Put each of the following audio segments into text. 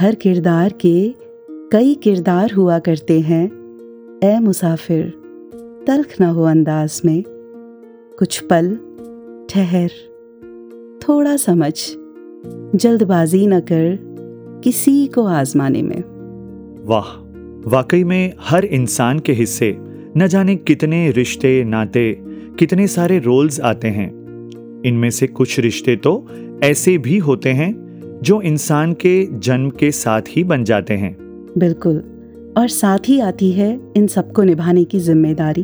हर किरदार के कई किरदार हुआ करते हैं। ए मुसाफिर तल्ख ना हो अंदाज में। कुछ पल, ठहर। थोड़ा समझ। जल्दबाजी न कर किसी को आजमाने में। वाह! वाकई में हर इंसान के हिस्से, न जाने कितने रिश्ते, नाते, कितने सारे रोल्स आते हैं। इनमें से कुछ रिश्ते तो ऐसे भी होते हैं जो इंसान के जन्म के साथ ही बन जाते हैं। बिल्कुल। और साथ ही आती है इन सबको निभाने की ज़िम्मेदारी।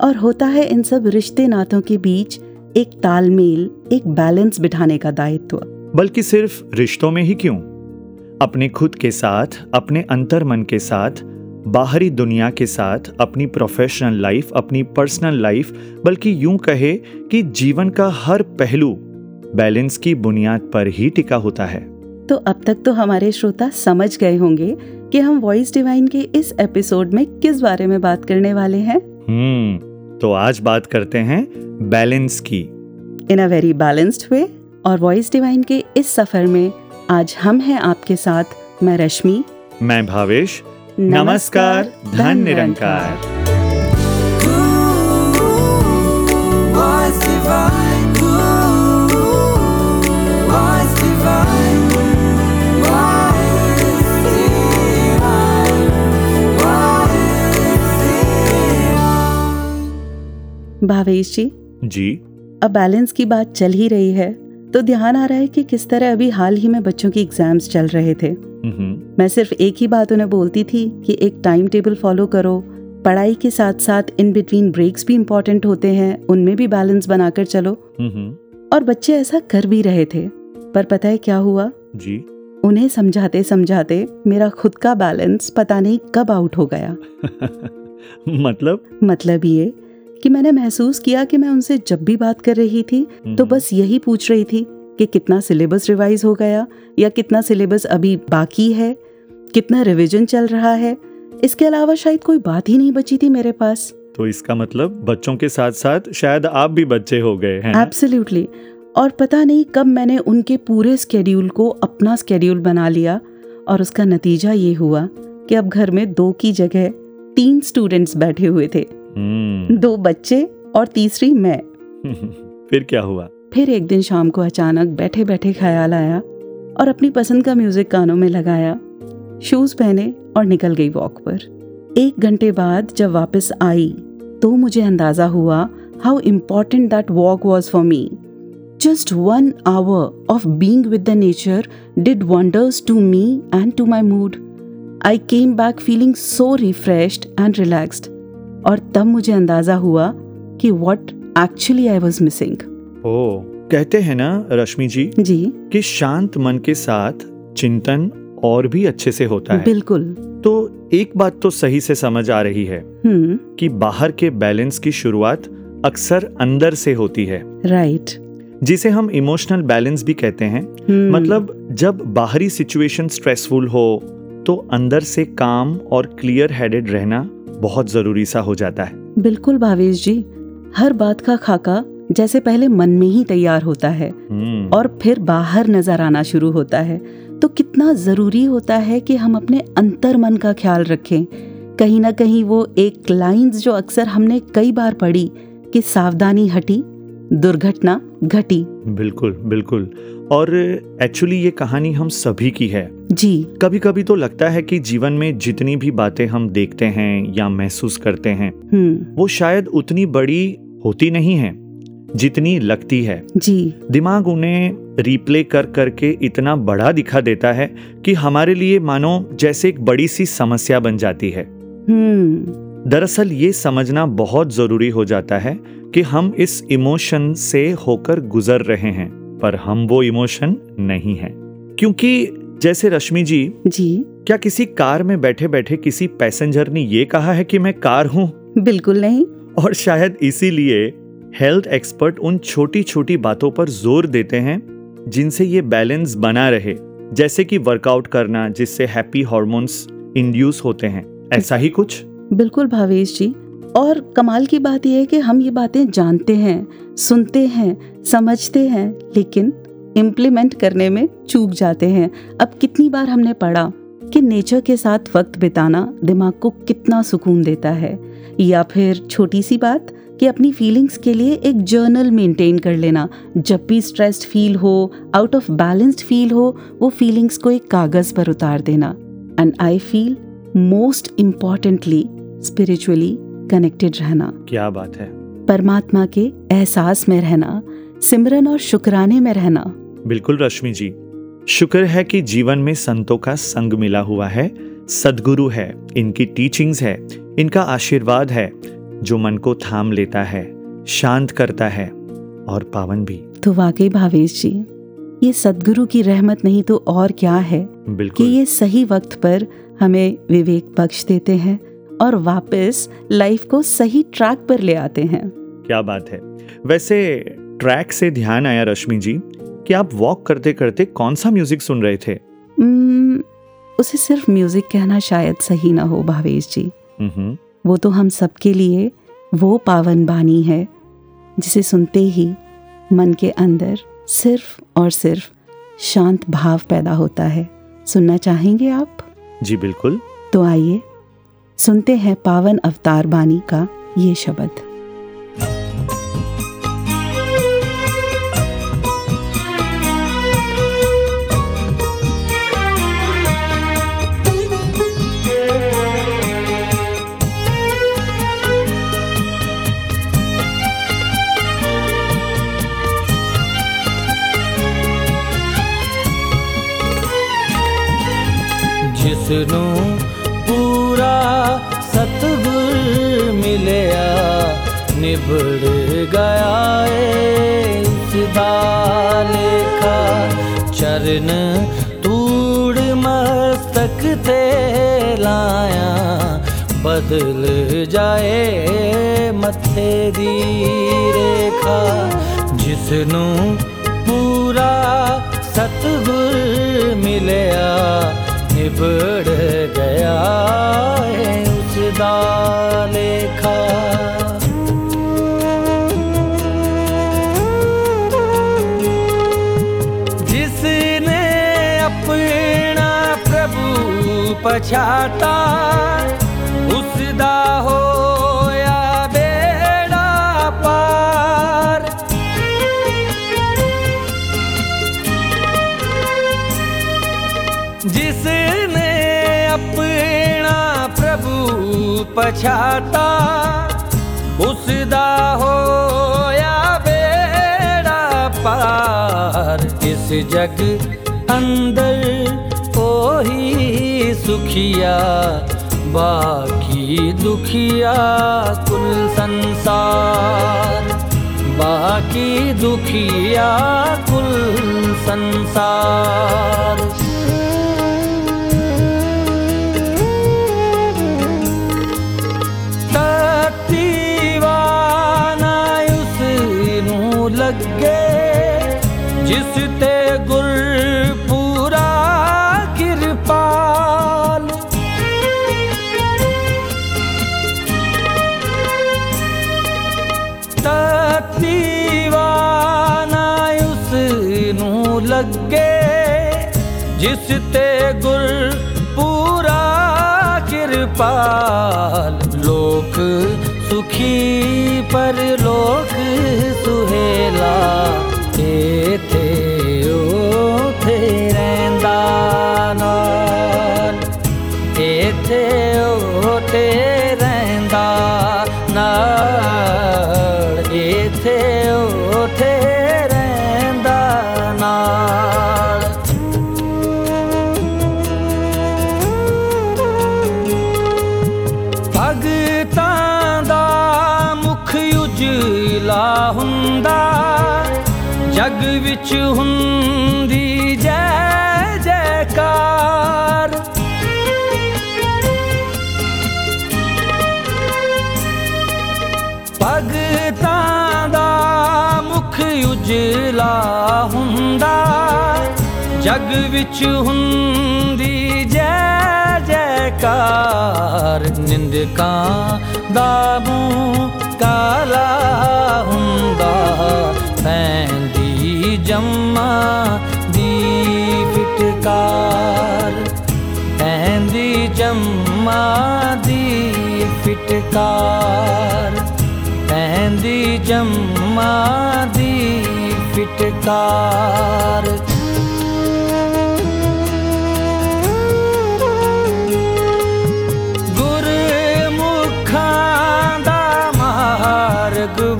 और होता है इन सब रिश्ते नातों के बीच एक तालमेल एक बैलेंस बिठाने का दायित्व। बल्कि सिर्फ़ रिश्तों में ही क्यों? अपने खुद के साथ अपने अंतर मन के साथ बाहरी दुनिया के साथ अपनी प्रोफेशनल लाइफ अपनी पर्सनल लाइफ बल्कि यूँ कहे कि जीवन का हर पहलू बैलेंस की बुनियाद पर ही टिका होता है। तो अब तक तो हमारे श्रोता समझ गए होंगे कि हम वॉइस डिवाइन के इस एपिसोड में किस बारे में बात करने वाले हैं। हम्म तो आज बात करते हैं बैलेंस की। इन अ वेरी बैलेंस्ड वे और वॉइस डिवाइन के इस सफ़र में आज हम हैं आपके साथ मैं रश्मि। मैं भावेश। नमस्कार धन निरंकार। भावेश जी जी। अब बैलेंस की बात चल ही रही है तो ध्यान आ रहा है कि किस तरह अभी हाल ही में बच्चों की एग्ज़ाम्स चल रहे थे। हम्म, मैं सिर्फ़ एक ही बात उन्हें बोलती थी कि एक टाइम टेबल फॉलो करो पढ़ाई के साथ साथ इन बिटवीन ब्रेक्स भी इम्पोर्टेंट होते हैं उनमें भी बैलेंस बनाकर चलो। हम्म, और बच्चे ऐसा कर भी रहे थे पर पता है क्या हुआ? जी। उन्हें समझाते समझाते मेरा खुद का बैलेंस पता नहीं कब आउट हो गया। मतलब? मतलब ये कि मैंने महसूस किया कि मैं उनसे जब भी बात कर रही थी तो हम्म, बस यही पूछ रही थी कि कितना सिलेबस रिवाइज हो गया या कितना सिलेबस अभी बाकी है कितना रिविजन चल रहा है। इसके अलावा शायद कोई बात ही नहीं बची थी मेरे पास। तो इसका मतलब बच्चों के साथ साथ शायद आप भी बच्चे हो गए हैं? एब्सोल्युटली और पता नहीं कब मैंने उनके पूरे स्केड्यूल को अपना स्केड्यूल बना लिया और उसका नतीजा ये हुआ कि अब घर में दो की जगह तीन स्टूडेंट्स बैठे हुए थे। हम्म, दो बच्चे और तीसरी मैं। फिर क्या हुआ? फिर एक दिन शाम को अचानक बैठे बैठे ख्याल आया और अपनी पसंद का म्यूज़िक कानों में लगाया शूज़ पहने और निकल गई वॉक पर। एक घंटे बाद जब वापस आई तो मुझे अंदाज़ा हुआ how important that walk was for me just one hour of being with the nature did wonders to me and to my mood I came back feeling so refreshed and relaxed और तब मुझे अंदाज़ा हुआ कि what actually I was missing ओ कहते हैं ना रश्मि जी जी। कि शांत मन के साथ चिंतन और भी अच्छे से होता है। बिल्कुल। तो एक बात तो सही से समझ आ रही है हम्म। कि बाहर के बैलेंस की शुरुआत अक्सर अंदर से होती है। राइट जिसे हम इमोशनल बैलेंस भी कहते हैं। हम्म, मतलब जब बाहरी सिचुएशन स्ट्रेसफुल हो तो अंदर से काम और क्लियर हेडेड रहना बहुत ज़रूरी सा हो जाता है। बिल्कुल भावेश जी हर बात का खाका जैसे पहले मन में ही तैयार होता है हम्म, और फिर बाहर नज़र आना शुरू होता है। तो कितना ज़रूरी होता है कि हम अपने अंतर मन का ख्याल रखें। कहीं ना कहीं वो एक लाइंस जो अक्सर हमने कई बार पढ़ी कि सावधानी हटी दुर्घटना घटी। बिल्कुल बिल्कुल। और एक्चुअली ये कहानी हम सभी की है। जी। कभी कभी तो लगता है कि जीवन में जितनी भी बातें हम देखते हैं या महसूस करते हैं हम्म। वो शायद उतनी बड़ी होती नहीं है जितनी लगती है। जी। दिमाग उन्हें रिप्ले कर करके इतना बड़ा दिखा देता है कि हमारे लिए मानो जैसे एक बड़ी सी समस्या बन जाती है। हम्म। दरअसल ये समझना बहुत ज़रूरी हो जाता है कि हम इस इमोशन से होकर गुजर रहे हैं पर हम वो इमोशन नहीं हैं। क्योंकि जैसे रश्मि जी जी। क्या किसी कार में बैठे बैठे किसी पैसेंजर ने ये कहा है कि मैं कार हूँ? बिल्कुल नहीं। और शायद इसीलिए हेल्थ एक्सपर्ट उन छोटी छोटी बातों पर ज़ोर देते हैं जिनसे ये बैलेंस बना रहे जैसे कि वर्कआउट करना जिससे हैप्पी हॉर्मोन्स इंड्यूस होते हैं। ऐसा ही कुछ? बिल्कुल भावेश जी और कमाल की बात यह है कि हम ये बातें जानते हैं, सुनते हैं, समझते हैं, लेकिन इम्प्लीमेंट करने में चूक जाते हैं। अब कितनी बार हमने पढ़ा कि नेचर के साथ वक्त बिताना दिमाग को कितना सुकून देता है, या फिर छोटी सी बात कि अपनी फीलिंग्स के लिए एक जर्नल मेंटेन कर लेना। जब भी स्ट्रेस्ड फील हो आउट ऑफ़ बैलेंस्ड फील हो, वो फीलिंग्स को एक कागज़ पर उतार देना। And I feel most importantly spiritually connected रहना। क्या बात है? परमात्मा के एहसास में रहना सिमरन और शुक्राने में रहना। बिल्कुल रश्मि जी। शुक्र है कि जीवन में संतों का संग मिला हुआ है सदगुरु है इनकी टीचिंग्स है इनका आशीर्वाद है जो मन को थाम लेता है शांत करता है और पावन भी। तो वाकई भावेश जी ये सदगुरु की रहमत नहीं तो और क्या है? कि ये सही वक्त पर हमें विवेक बख्श देते हैं और वापस लाइफ को सही ट्रैक पर ले आते हैं। क्या बात है। वैसे ट्रैक से ध्यान आया रश्मि जी कि आप वॉक करते करते कौन सा म्यूज़िक सुन रहे थे? उम्म, उसे सिर्फ़ म्यूज़िक कहना शायद सही ना हो भावेश जी। हम्म। वो तो हम सबके लिए वो पावन बानी है जिसे सुनते ही मन के अंदर सिर्फ़ और सिर्फ़ शांत भाव पैदा होता है। सुनना चाहेंगे आप? जी बिल्कुल। तो आइए सुनते हैं पावन अवतार बानी का ये शब्द। जिसनों निबड़ गया है बाले का चरण। तूड़ मस्तक ते लाया, बदल जाए मथे दी रेखा जिसनु पूरा सतगुर मिलया निबड़ गया है उस लेखा पछाता, उसदा होया बेड़ा पार। जिसने अपना प्रभु पछाता, उसदा होया बेड़ा पार। इस जग अंदर कोई सुखिया बाकी दुखिया कुल संसार। बाकी दुखिया कुल संसार। काल लोक सुखी पर लोक सुहेला ਜਗ ਵਿੱਚ ਹੁੰਦੀ ਜੈ ਜੈਕਾਰ। ਨਿੰਦਕਾਂ ਦਾ ਮੂੰਹ ਕਾਲਾ ਹੁੰਦਾ। ਪੈਂਦੀ ਜੰਮਾ ਦੀ ਫਿਟਕਾਰ। ਪੈਂਦੀ ਜੰਮਾ ਦੀ ਫਿਟਕਾਰ। ਪੈਂਦੀ ਜੰਮਾ ਦੀ ਫਿਟਕਾਰ।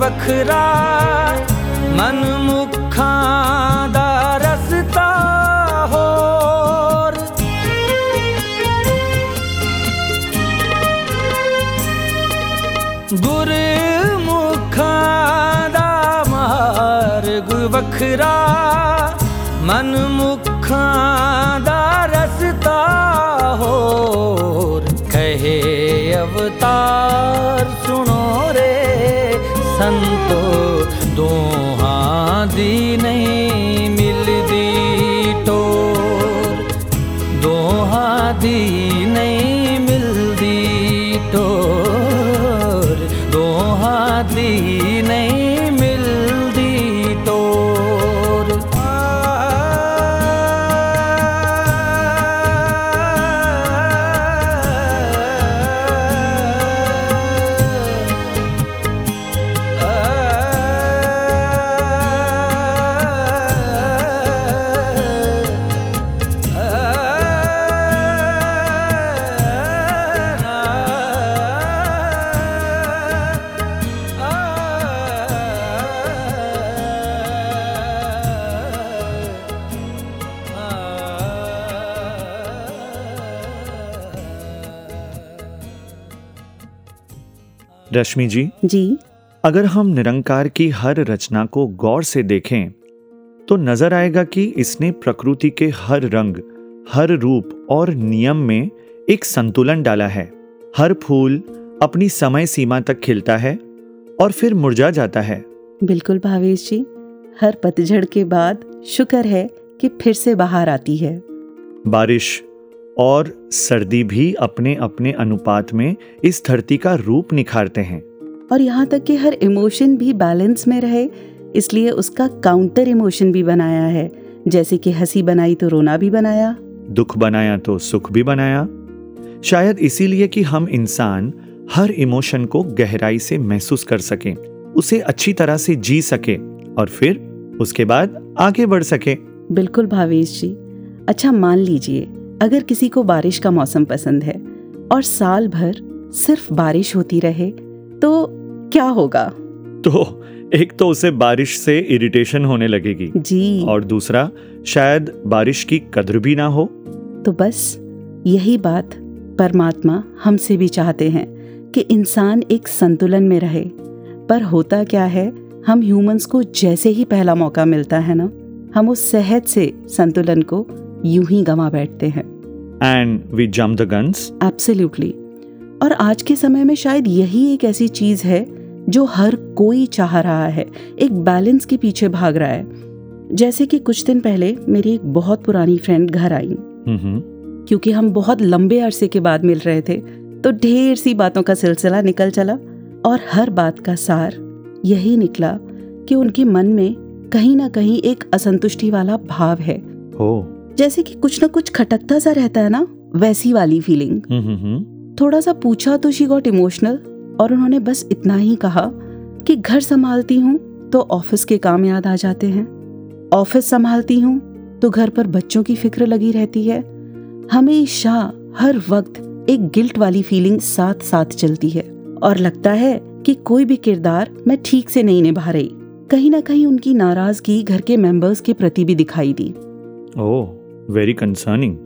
ਵੱਖਰਾ ਮਨ ਮੁਖਾਂ ਦਾ ਰਸਤਾ ਹੋਰ। ਗੁਰਮੁਖਾਂ ਦਾ ਮਾਰਗ ਵੱਖਰਾ ਮਨ ਮੁਖਾਂ सीने रश्मि जी जी। अगर हम निरंकार की हर रचना को गौर से देखें तो नज़र आएगा कि इसने प्रकृति के हर रंग हर रूप और नियम में एक संतुलन डाला है। हर फूल अपनी समय सीमा तक खिलता है और फिर मुरझा जाता है। बिल्कुल भावेश जी हर पतझड़ के बाद शुक्र है कि फिर से बाहर आती है। बारिश और सर्दी भी अपने अपने अनुपात में इस धरती का रूप निखारते हैं। और यहाँ तक कि हर इमोशन भी बैलेंस में रहे इसलिए उसका काउंटर इमोशन भी बनाया है। जैसे कि हँसी बनाई तो रोना भी बनाया। दुख बनाया तो सुख भी बनाया। शायद इसीलिए कि हम इंसान हर इमोशन को गहराई से महसूस कर सकें उसे अच्छी तरह से जी सके और फिर उसके बाद आगे बढ़ सके। बिल्कुल भावेश जी। अच्छा मान लीजिए अगर किसी को बारिश का मौसम पसंद है और साल भर सिर्फ़ बारिश होती रहे तो क्या होगा? तो एक तो उसे बारिश से इरिटेशन होने लगेगी। जी। और दूसरा शायद बारिश की कद्र भी ना हो। तो बस यही बात परमात्मा हमसे भी चाहते हैं कि इंसान एक संतुलन में रहे। पर होता क्या है हम ह्यूमंस को जैसे ही पहला मौका मिलता है ना हम उस सेहत से संतुलन को यूँ ही गंवा बैठते हैं। And we jump the guns absolutely और आज के समय में शायद यही एक ऐसी चीज़ है जो हर कोई चाह रहा है। एक बैलेंस के पीछे भाग रहा है। जैसे कि कुछ दिन पहले मेरी एक बहुत पुरानी फ्रेंड घर आई। क्योंकि हम बहुत लंबे अरसे के बाद मिल रहे थे तो ढेर सी बातों का सिलसिला निकल चला और हर बात का सार यही निकला कि उनके मन में कहीं ना कहीं एक असंतुष्टि वाला भाव है। ओ जैसे कि कुछ ना कुछ खटकता सा रहता है ना वैसी वाली फीलिंग हम्म हम्म थोड़ा सा पूछा तो शी गॉट इमोशनल और उन्होंने बस इतना ही कहा कि घर संभालती हूँ तो ऑफ़िस के काम याद आ जाते हैं। ऑफ़िस संभालती हूँ तो घर पर बच्चों की फ़िक्र लगी रहती है। हमेशा हर वक्त एक गिल्ट वाली फीलिंग साथ साथ चलती है। और लगता है कि कोई भी किरदार मैं ठीक से नहीं निभा रही। कहीं ना कहीं उनकी नाराज़गी घर के मेंबर्स के प्रति भी दिखाई दी। ओ। वेरी कंसर्निंग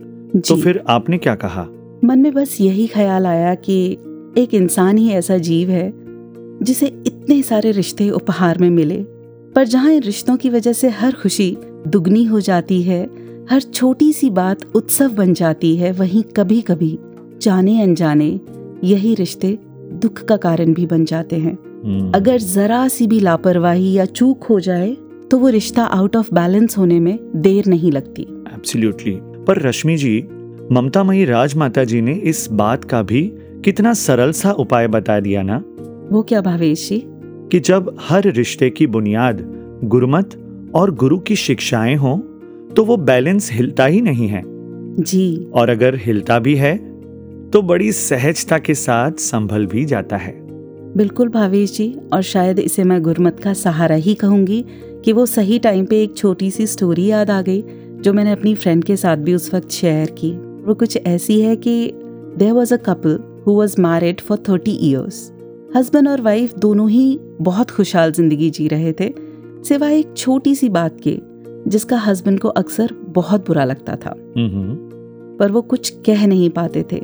तो फिर आपने क्या कहा? मन में बस यही ख्याल आया कि एक इंसान ही ऐसा जीव है जिसे इतने सारे रिश्ते उपहार में मिले। पर जहाँ इन रिश्तों की वजह से हर खुशी दुगनी हो जाती है हर छोटी सी बात उत्सव बन जाती है वहीं कभी कभी जाने अनजाने यही रिश्ते दुख का कारण भी बन जाते हैं। हम्म, अगर जरा सी भी लापरवाही या चूक हो जाए तो वो रिश्ता आउट ऑफ़ बैलेंस होने में देर नहीं लगती। एब्सोल्युटली पर रश्मि जी ममता मई राजमाता जी ने इस बात का भी कितना सरल सा उपाय बता दिया ना? वो क्या भावेश जी? कि जब हर रिश्ते की बुनियाद गुरमत और गुरु की शिक्षाएँ हों तो वो बैलेंस हिलता ही नहीं है। जी। और अगर हिलता भी है तो बड़ी सहजता के साथ संभल भी जाता है। बिल्कुल भावेश जी और शायद इसे मैं गुरमत का सहारा ही कहूँगी कि वो सही टाइम पे एक छोटी सी स्टोरी याद आ गई। जो मैंने अपनी फ्रेंड के साथ भी उस वक्त शेयर की वो कुछ ऐसी है कि there was a couple who was married for thirty years husband और वाइफ दोनों ही बहुत खुशहाल ज़िंदगी जी रहे थे सिवाय एक छोटी सी बात के जिसका हस्बैंड को अक्सर बहुत बुरा लगता था। पर वो कुछ कह नहीं पाते थे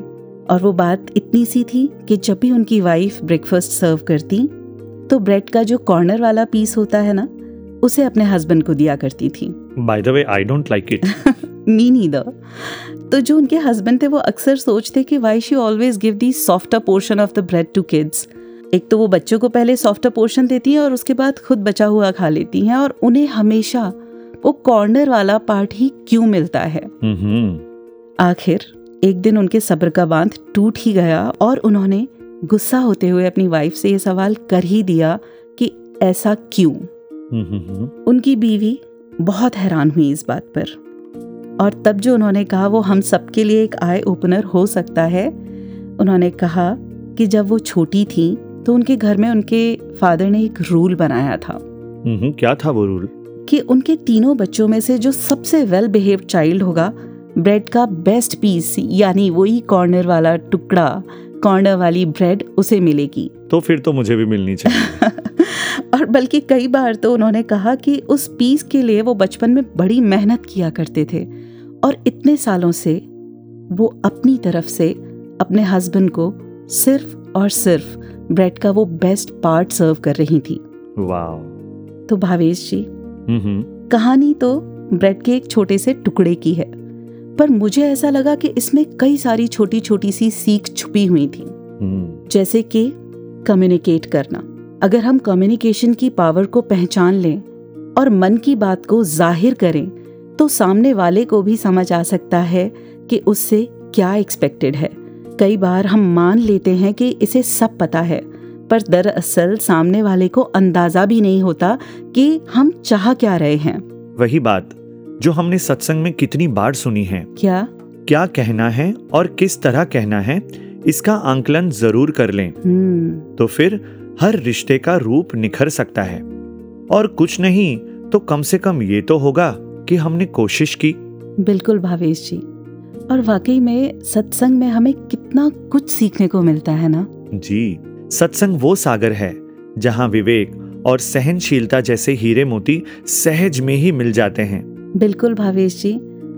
और वो बात इतनी सी थी कि जब भी उनकी वाइफ ब्रेकफास्ट सर्व करती तो ब्रेड का जो कॉर्नर वाला पीस होता है ना उसे अपने हस्बैंड को दिया करती थी। By the way I don't like it me neither तो जो उनके हस्बैंड थे वो अक्सर सोचते कि why she always give the softer portion of the bread to kids एक तो वो बच्चों को पहले सॉफ्टर पोर्शन देती हैं और उसके बाद खुद बचा हुआ खा लेती हैं और उन्हें हमेशा वो कॉर्नर वाला पार्ट ही क्यों मिलता है? हम्म आखिर एक दिन उनके सब्र का बाँध टूट ही गया और उन्होंने गुस्सा होते हुए अपनी वाइफ से ये सवाल कर ही दिया कि ऐसा क्यों? हम्म उनकी बीवी बहुत हैरान हुई इस बात पर। और तब जो उन्होंने कहा वो हम सबके लिए एक आई ओपनर हो सकता है उन्होंने कहा कि जब वो छोटी थी तो उनके घर में उनके फादर ने एक रूल बनाया था। हम्म क्या था वो रूल? कि उनके तीनों बच्चों में से जो सबसे वेल बिहेव चाइल्ड होगा ब्रेड का बेस्ट पीस यानी वही कॉर्नर वाला टुकड़ा कॉर्नर वाली ब्रेड उसे मिलेगी। तो फिर तो मुझे भी मिलनी चाहिए। और बल्कि कई बार तो उन्होंने कहा कि उस पीस के लिए वो बचपन में बड़ी मेहनत किया करते थे और इतने सालों से वो अपनी तरफ़ से अपने हस्बैंड को सिर्फ़ और सिर्फ़ ब्रेड का वो बेस्ट पार्ट सर्व कर रही थी। तो भावेश जी कहानी तो ब्रेड के एक छोटे से टुकड़े की है पर मुझे ऐसा लगा कि इसमें कई सारी छोटी छोटी सी सीख छुपी हुई थी। हम्म। जैसे कि कम्युनिकेट करना। अगर हम कम्युनिकेशन की पावर को पहचान लें और मन की बात को ज़ाहिर करें तो सामने वाले को भी समझ आ सकता है कि उससे क्या एक्सपेक्टेड है। कई बार हम मान लेते हैं कि इसे सब पता है पर दरअसल सामने वाले को अंदाज़ा भी नहीं होता कि हम चाह क्या रहे हैं। वही बात जो हमने सत्संग में कितनी बार सुनी है। क्या? क्या कहना है और किस तरह कहना है इसका आंकलन ज़रूर कर लें। हम्म। तो फिर हर रिश्ते का रूप निखर सकता है। और कुछ नहीं तो कम से कम ये तो होगा कि हमने कोशिश की। बिल्कुल भावेश जी। और वाकई में सत्संग में हमें कितना कुछ सीखने को मिलता है ना? जी सत्संग वो सागर है जहाँ विवेक और सहनशीलता जैसे हीरे मोती सहज में ही मिल जाते हैं। बिल्कुल Bhavesh ji.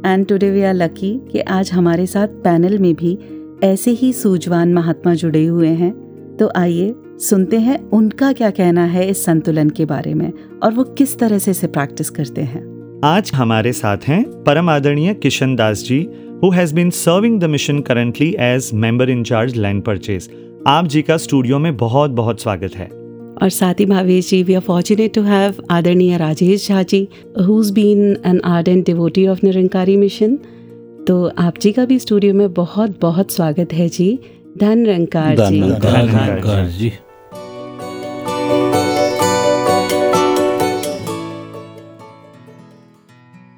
And today we are lucky कि आज हमारे साथ पैनल में भी ऐसे ही सूझवान महात्मा जुड़े हुए हैं। तो आइए सुनते हैं उनका क्या कहना है इस संतुलन के बारे में और वो किस तरह से इसे प्रैक्टिस करते हैं। आज हमारे साथ हैं परम आदरणीय Kishan Das ji who has been serving the mission currently as member in charge land purchase आप जी का स्टूडियो में बहुत बहुत स्वागत है। और साथ ही Bhavesh ji we are fortunate to have आदरणीय Rajesh Jha ji who's been an ardent devotee of Nirankari mission तो आप जी का भी स्टूडियो में बहुत बहुत स्वागत है जी। धन निरंकार जी। धन्यवाद। धन्यवाद जी।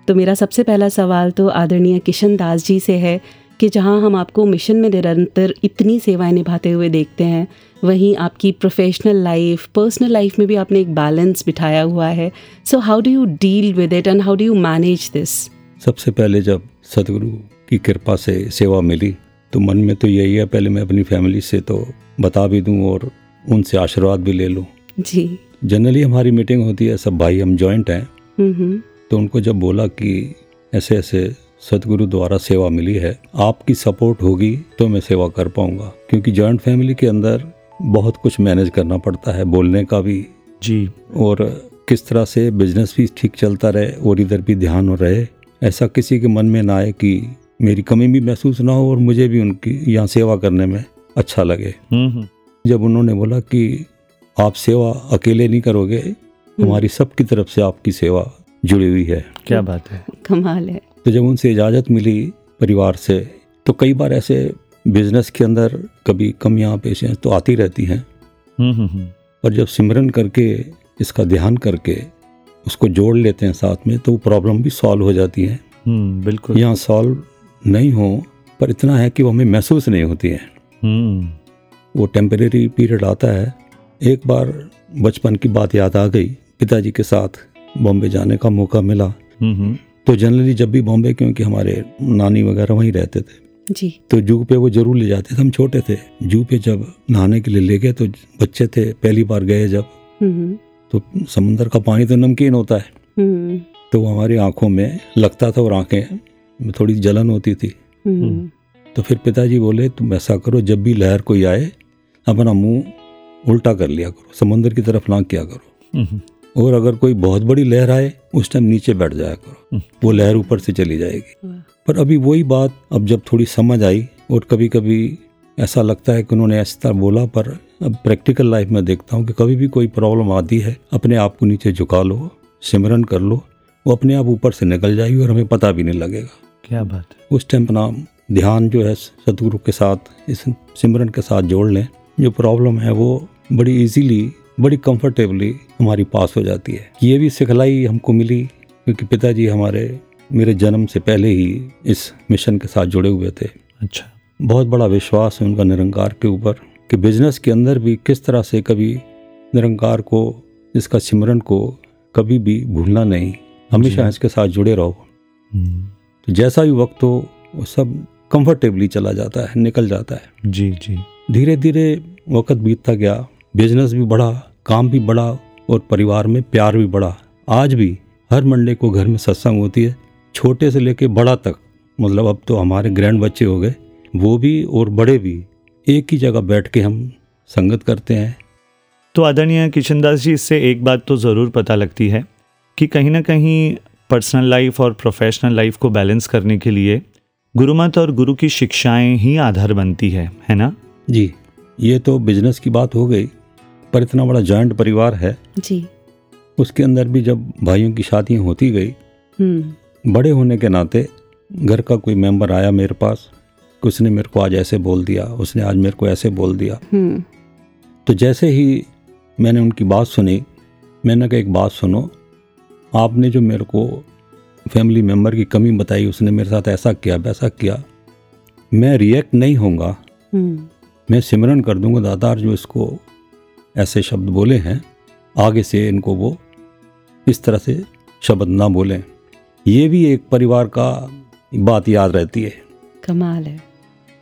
तो मेरा सबसे पहला सवाल तो आदरणीय किशन दास जी से है कि जहाँ हम आपको मिशन में निरंतर इतनी सेवाएँ निभाते हुए देखते हैं वहीं आपकी प्रोफेशनल लाइफ पर्सनल लाइफ में भी आपने एक बैलेंस बिठाया हुआ है। So how do you deal with it and how do you manage this सबसे पहले जब सदगुरु की कृपा से सेवा मिली तो मन में तो यही है पहले मैं अपनी फैमिली से तो बता भी दूँ और उनसे आशीर्वाद भी ले लूँ। जी। जनरली हमारी मीटिंग होती है सब भाई हम जॉइंट हैं। तो उनको जब बोला कि ऐसे ऐसे सदगुरु द्वारा सेवा मिली है आपकी सपोर्ट होगी तो मैं सेवा कर पाऊँगा। क्योंकि जॉइंट फैमिली के अंदर बहुत कुछ मैनेज करना पड़ता है बोलने का भी। जी। और किस तरह से बिज़नेस भी ठीक चलता रहे और इधर भी ध्यान हो रहे ऐसा किसी के मन में ना आए कि मेरी कमी भी महसूस ना हो और मुझे भी उनकी यहाँ सेवा करने में अच्छा लगे। हम्म हम्म, जब उन्होंने बोला कि आप सेवा अकेले नहीं करोगे हमारी सबकी तरफ़ से आपकी सेवा जुड़ी हुई है। क्या बात है। कमाल है। तो जब उनसे इजाज़त मिली परिवार से तो कई बार ऐसे बिज़नेस के अंदर कभी कमियाँ पेशियाँ तो आती रहती हैं। हम्म हम्म, हम्म, और जब सिमरन करके इसका ध्यान करके उसको जोड़ लेते हैं साथ में तो वो प्रॉब्लम भी सॉल्व हो जाती है। हम्म बिल्कुल। यहाँ सॉल्व नहीं हो पर इतना है कि वो हमें महसूस नहीं होती है। वो टेम्परेरी पीरियड आता है। एक बार बचपन की बात याद आ गई पिताजी के साथ। बॉम्बे जाने का मौका मिला। हम्म हम्म, तो जनरली जब भी बॉम्बे क्योंकि हमारे नानी वगैरह वहीं रहते थे। जी। तो जू पे वो ज़रूर ले जाते थे हम छोटे थे। जू पे जब नहाने के लिए ले गए तो बच्चे थे पहली बार गए जब। हम्म तो समंदर का पानी तो नमकीन होता है। हम्म तो वो हमारी आँखों में लगता था और आँखें में थोड़ी जलन होती थी। हम्म तो फिर पिताजी बोले तुम ऐसा करो जब भी लहर कोई आए अपना मुँह उल्टा कर लिया करो समंदर की तरफ़ ना किया करो। हम्म, और अगर कोई बहुत बड़ी लहर आए उस टाइम नीचे बैठ जाया करो। वो लहर ऊपर से चली जाएगी। पर अभी वही बात अब जब थोड़ी समझ आई और कभी कभी ऐसा लगता है कि उन्होंने ऐसी तरह बोला पर अब प्रैक्टिकल लाइफ में देखता हूँ कि कभी भी कोई प्रॉब्लम आती है अपने आप को नीचे झुका लो सिमरन कर लो वो अपने आप ऊपर से निकल जाएगी और हमें पता भी नहीं लगेगा। क्या बात है। उस टाइम अपना ध्यान जो है सतगुरु के साथ इस सिमरन के साथ जोड़ लें। जो प्रॉब्लम है वो बड़ी इजीली बड़ी कंफर्टेबली हमारी पास हो जाती है। ये भी सिखलाई हमको मिली क्योंकि पिताजी हमारे मेरे जन्म से पहले ही इस मिशन के साथ जुड़े हुए थे। अच्छा। बहुत बड़ा विश्वास है उनका निरंकार के ऊपर कि बिज़नेस के अंदर भी किस तरह से कभी निरंकार को इसका सिमरन को कभी भी भूलना नहीं। हमेशा इसके साथ जुड़े रहो। हम्म, तो जैसा भी वक्त हो वो सब कंफर्टेबली चला जाता है निकल जाता है। जी जी। धीरे धीरे वक्त बीतता गया बिज़नेस भी बढ़ा काम भी बढ़ा और परिवार में प्यार भी बढ़ा। आज भी हर मंडे को घर में सत्संग होती है छोटे से लेके बड़ा तक। मतलब अब तो हमारे ग्रैंड बच्चे हो गए वो भी और बड़े भी एक ही जगह बैठ के हम संगत करते हैं। तो आदरणीय किशनदास जी इससे एक बात तो ज़रूर पता लगती है कि कहीं ना कहीं पर्सनल लाइफ और प्रोफेशनल लाइफ को बैलेंस करने के लिए गुरुमत और गुरु की शिक्षाएँ ही आधार बनती है है ना? जी ये तो बिज़नेस की बात हो गई। पर इतना बड़ा जॉइंट परिवार है। जी। उसके अंदर भी जब भाइयों की शादियाँ होती गई हम्म। बड़े होने के नाते घर का कोई मेंबर आया मेरे पास उसने मेरे को आज ऐसे बोल दिया उसने आज मेरे को ऐसे बोल दिया। हम्म। तो जैसे ही मैंने उनकी बात सुनी मैंने कहा एक बात सुनो आपने जो मेरे को फैमिली मेंबर की कमी बताई उसने मेरे साथ ऐसा किया वैसा किया मैं रिएक्ट नहीं होऊँगा। हम्म। मैं सिमरन कर दूँगा दातार जो इसको ऐसे शब्द बोले हैं आगे से इनको वो इस तरह से शब्द ना बोलें। ये भी एक परिवार का बात याद रहती है। कमाल है।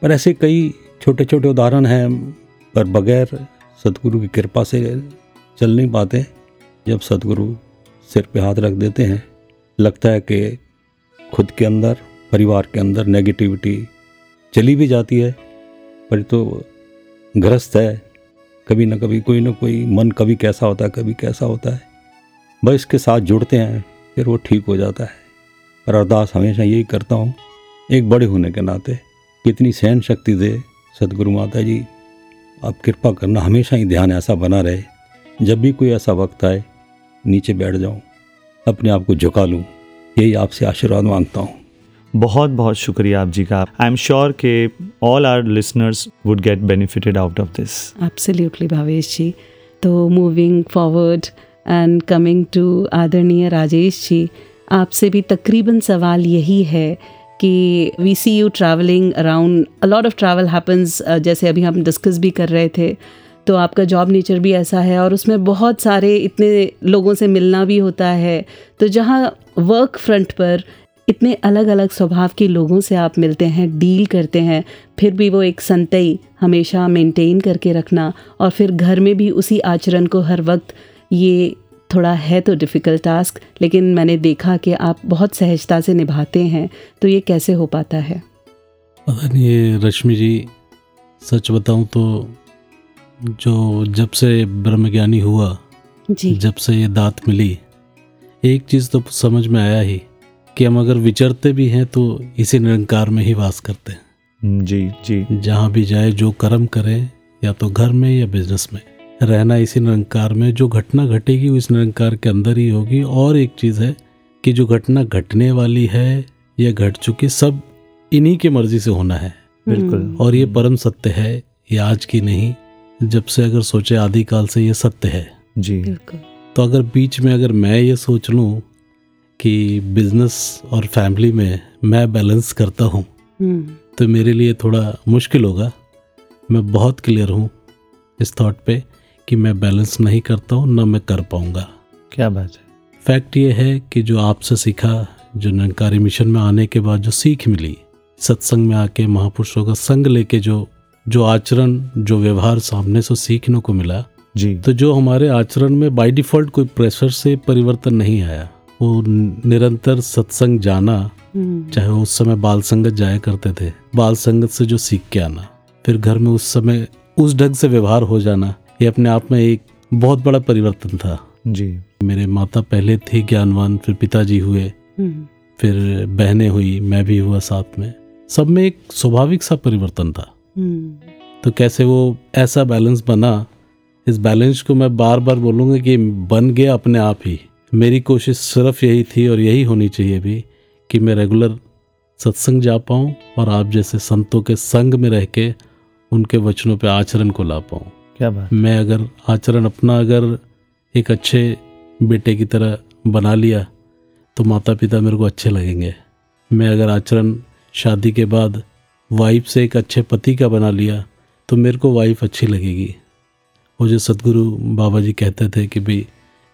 पर ऐसे कई छोटे छोटे उदाहरण हैं पर बगैर सतगुरु की कृपा से चल नहीं पाते। जब सतगुरु सिर पे हाथ रख देते हैं लगता है कि खुद के अंदर परिवार के अंदर नेगेटिविटी चली भी जाती है पर तो ग्रस्त है कभी ना कभी कोई ना कोई मन कभी कैसा होता है, कभी कैसा होता है। बस इसके साथ जुड़ते हैं, फिर वो ठीक हो जाता है। पर अरदास हमेशा यही करता हूँ, एक बड़े होने के नाते कितनी सहन शक्ति दे सदगुरु माता जी। आप कृपा करना, हमेशा ही ध्यान ऐसा बना रहे। जब भी कोई ऐसा वक्त आए, नीचे बैठ जाऊँ, अपने आप को झुका लूँ। यही आपसे आशीर्वाद माँगता हूँ। बहुत बहुत शुक्रिया आप जी का। आई एम श्योर के all our listeners would get benefited out of this absolutely Bhavesh ji तो moving forward and coming to आदरणीय राजेश जी, आपसे भी तकरीबन सवाल यही है कि we see you travelling around a lot of travel happens जैसे अभी हम डिस्कस भी कर रहे थे। तो आपका जॉब नेचर भी ऐसा है और उसमें बहुत सारे इतने लोगों से मिलना भी होता है। तो जहाँ वर्क फ्रंट पर इतने अलग अलग स्वभाव के लोगों से आप मिलते हैं डील करते हैं फिर भी वो एक संतई हमेशा मेंटेन करके रखना और फिर घर में भी उसी आचरण को हर वक्त ये थोड़ा है तो डिफ़िकल्ट टास्क लेकिन मैंने देखा कि आप बहुत सहजता से निभाते हैं तो ये कैसे हो पाता है? पता नहीं ये रश्मि जी सच बताऊँ तो जो जब से ब्रह्मज्ञानी हुआ जी। जब से ये दात मिली एक चीज़ तो समझ में आया ही कि हम अगर विचरते भी हैं तो इसी निरंकार में ही वास करते हैं। जी जी। जहाँ भी जाए जो कर्म करें या तो घर में या बिज़नेस में। रहना इसी निरंकार में जो घटना घटेगी वो इस निरंकार के अंदर ही होगी। और एक चीज़ है कि जो घटना घटने वाली है या घट चुकी सब इन्हीं की मर्ज़ी से होना है। बिल्कुल। और ये परम सत्य है ये आज की नहीं जब से अगर सोचे आदिकाल से ये सत्य है। जी। बिल्कुल। तो अगर बीच में अगर मैं ये सोच लूँ कि बिज़नेस और फैमिली में मैं बैलेंस करता हूँ। हम्म। तो मेरे लिए थोड़ा मुश्किल होगा। मैं बहुत क्लियर हूँ इस थॉट पे कि मैं बैलेंस नहीं करता हूँ ना मैं कर पाऊँगा। क्या बात है? फैक्ट ये है कि जो आपसे सीखा जो निरंकारी मिशन में आने के बाद जो सीख मिली सत्संग में आके महापुरुषों का संग लेके जो जो आचरण जो व्यवहार सामने से सीखने को मिला जी। तो जो हमारे आचरण में बाय डिफ़ॉल्ट कोई प्रेशर से परिवर्तन नहीं आया। वो निरंतर सत्संग जाना हम्म। चाहे वो उस समय बाल संगत जाया करते थे बाल संगत से जो सीख के आना फिर घर में उस समय उस ढंग से व्यवहार हो जाना ये अपने आप में एक बहुत बड़ा परिवर्तन था। जी। मेरे माता पहले थे ज्ञानवान फिर पिताजी हुए हम्म। फिर बहनें हुई मैं भी हुआ साथ में। सब में एक स्वाभाविक सा परिवर्तन था। हम्म। तो कैसे वो ऐसा बैलेंस बना इस बैलेंस को मैं बार बार बोलूँगा कि बन गया अपने आप ही। मेरी कोशिश सिर्फ़ यही थी और यही होनी चाहिए भी कि मैं रेगुलर सत्संग जा पाऊँ और आप जैसे संतों के संग में रह के उनके वचनों पे आचरण को ला पाऊँ। क्या बात? मैं अगर आचरण अपना अगर एक अच्छे बेटे की तरह बना लिया तो माता पिता मेरे को अच्छे लगेंगे। मैं अगर आचरण शादी के बाद वाइफ से एक अच्छे पति का बना लिया तो मेरे को वाइफ अच्छी लगेगी। वो जो सदगुरु बाबा जी कहते थे कि भाई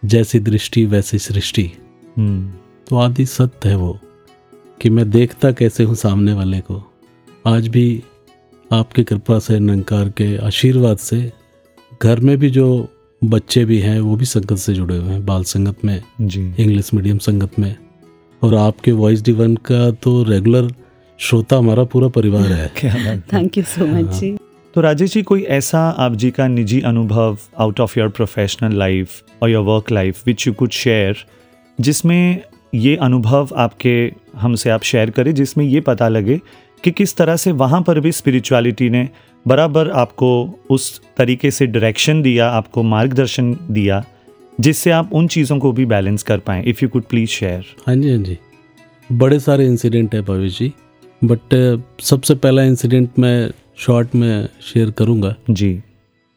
जैसी दृष्टि वैसी सृष्टि। हम्म। तो आदि सत्य है वो कि मैं देखता कैसे हूँ सामने वाले को। आज भी आपकी कृपा से निरंकार के आशीर्वाद से घर में भी जो बच्चे भी हैं वो भी संगत से जुड़े हुए हैं बाल संगत में जी। इंग्लिश मीडियम संगत में। और आपके वॉइस डिवन का तो रेगुलर श्रोता हमारा पूरा परिवार है। थैंक यू सो मच जी। तो राजेश जी, कोई ऐसा आप जी का निजी अनुभव out of your professional life और your work life which you could share जिसमें ये अनुभव आपके, हमसे आप शेयर करें, जिसमें ये पता लगे कि किस तरह से वहाँ पर भी स्पिरिचुअलिटी ने बराबर आपको उस तरीके से डायरेक्शन दिया, आपको मार्गदर्शन दिया, जिससे आप उन चीज़ों को भी बैलेंस कर पाएँ। If you could please share हाँ जी हाँ जी। बड़े सारे इंसिडेंट है भवेश जी बट सबसे पहला इंसिडेंट मैं शॉर्ट में शेयर करूँगा जी।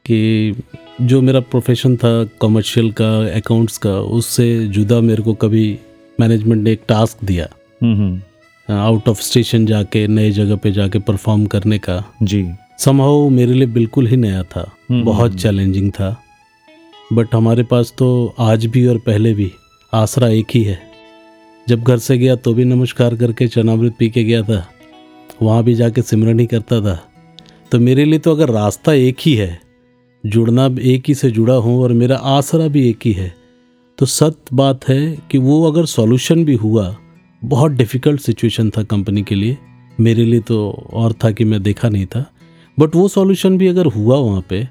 कि जो मेरा प्रोफेशन था कमर्शियल का अकाउंट्स का उससे जुदा मेरे को कभी मैनेजमेंट ने एक टास्क दिया। हम्म हम्म। आउट ऑफ़ स्टेशन जाके नए जगह पे जाके परफॉर्म करने का। जी। समहाउ मेरे लिए बिल्कुल ही नया था। हम्म, बहुत हम्म। चैलेंजिंग था। बट हमारे पास तो आज भी और पहले भी आसरा एक ही है। जब घर से गया तो भी नमस्कार करके चनामृत पी के गया था। वहाँ भी जाके सिमरन ही करता था। तो मेरे लिए तो अगर रास्ता एक ही है जुड़ना एक ही से जुड़ा हूँ और मेरा आसरा भी एक ही है तो सत्य बात है कि वो अगर सॉल्यूशन भी हुआ बहुत डिफ़िकल्ट सिचुएशन था कंपनी के लिए। मेरे लिए तो और था कि मैं देखा नहीं था बट वो सॉल्यूशन भी अगर हुआ वहाँ पे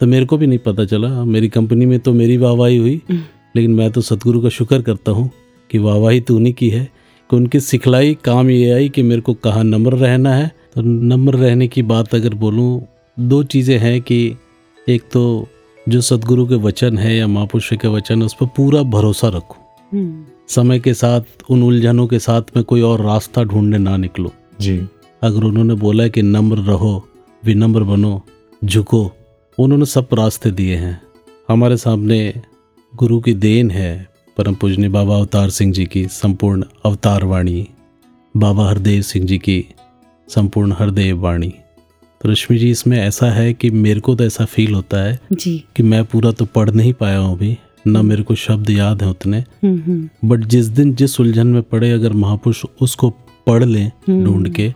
तो मेरे को भी नहीं पता चला। मेरी कंपनी में तो मेरी वाहवाही हुई लेकिन मैं तो सतगुरु का शुक्र करता हूँ कि वाहवाही तो उन्हीं की है कि उनकी सिखलाई काम ये आई कि मेरे को कहाँ नम्र रहना है तो नम्र रहने की बात अगर बोलूँ दो चीज़ें हैं कि एक तो जो सदगुरु के वचन है या महापुरुष के वचन है उस पर पूरा भरोसा रखो। हम्म। समय के साथ उन उलझनों के साथ में कोई और रास्ता ढूँढने ना निकलो। जी। अगर उन्होंने बोला है कि नम्र रहो विनम्र बनो झुको उन्होंने सब रास्ते दिए हैं। हमारे सामने गुरु की देन है परम पूजनी बाबा अवतार सिंह जी की संपूर्ण अवतार वाणी बाबा हरदेव सिंह जी की संपूर्ण हरदेव वाणी तो रश्मि जी इसमें ऐसा है कि मेरे को तो ऐसा फील होता है जी। कि मैं पूरा तो पढ़ नहीं पाया हूँ अभी न मेरे को शब्द याद है उतने। हम्म हम्म। बट जिस दिन जिस उलझन में पड़े अगर महापुरुष उसको पढ़ लें हम्म। ढूंढ के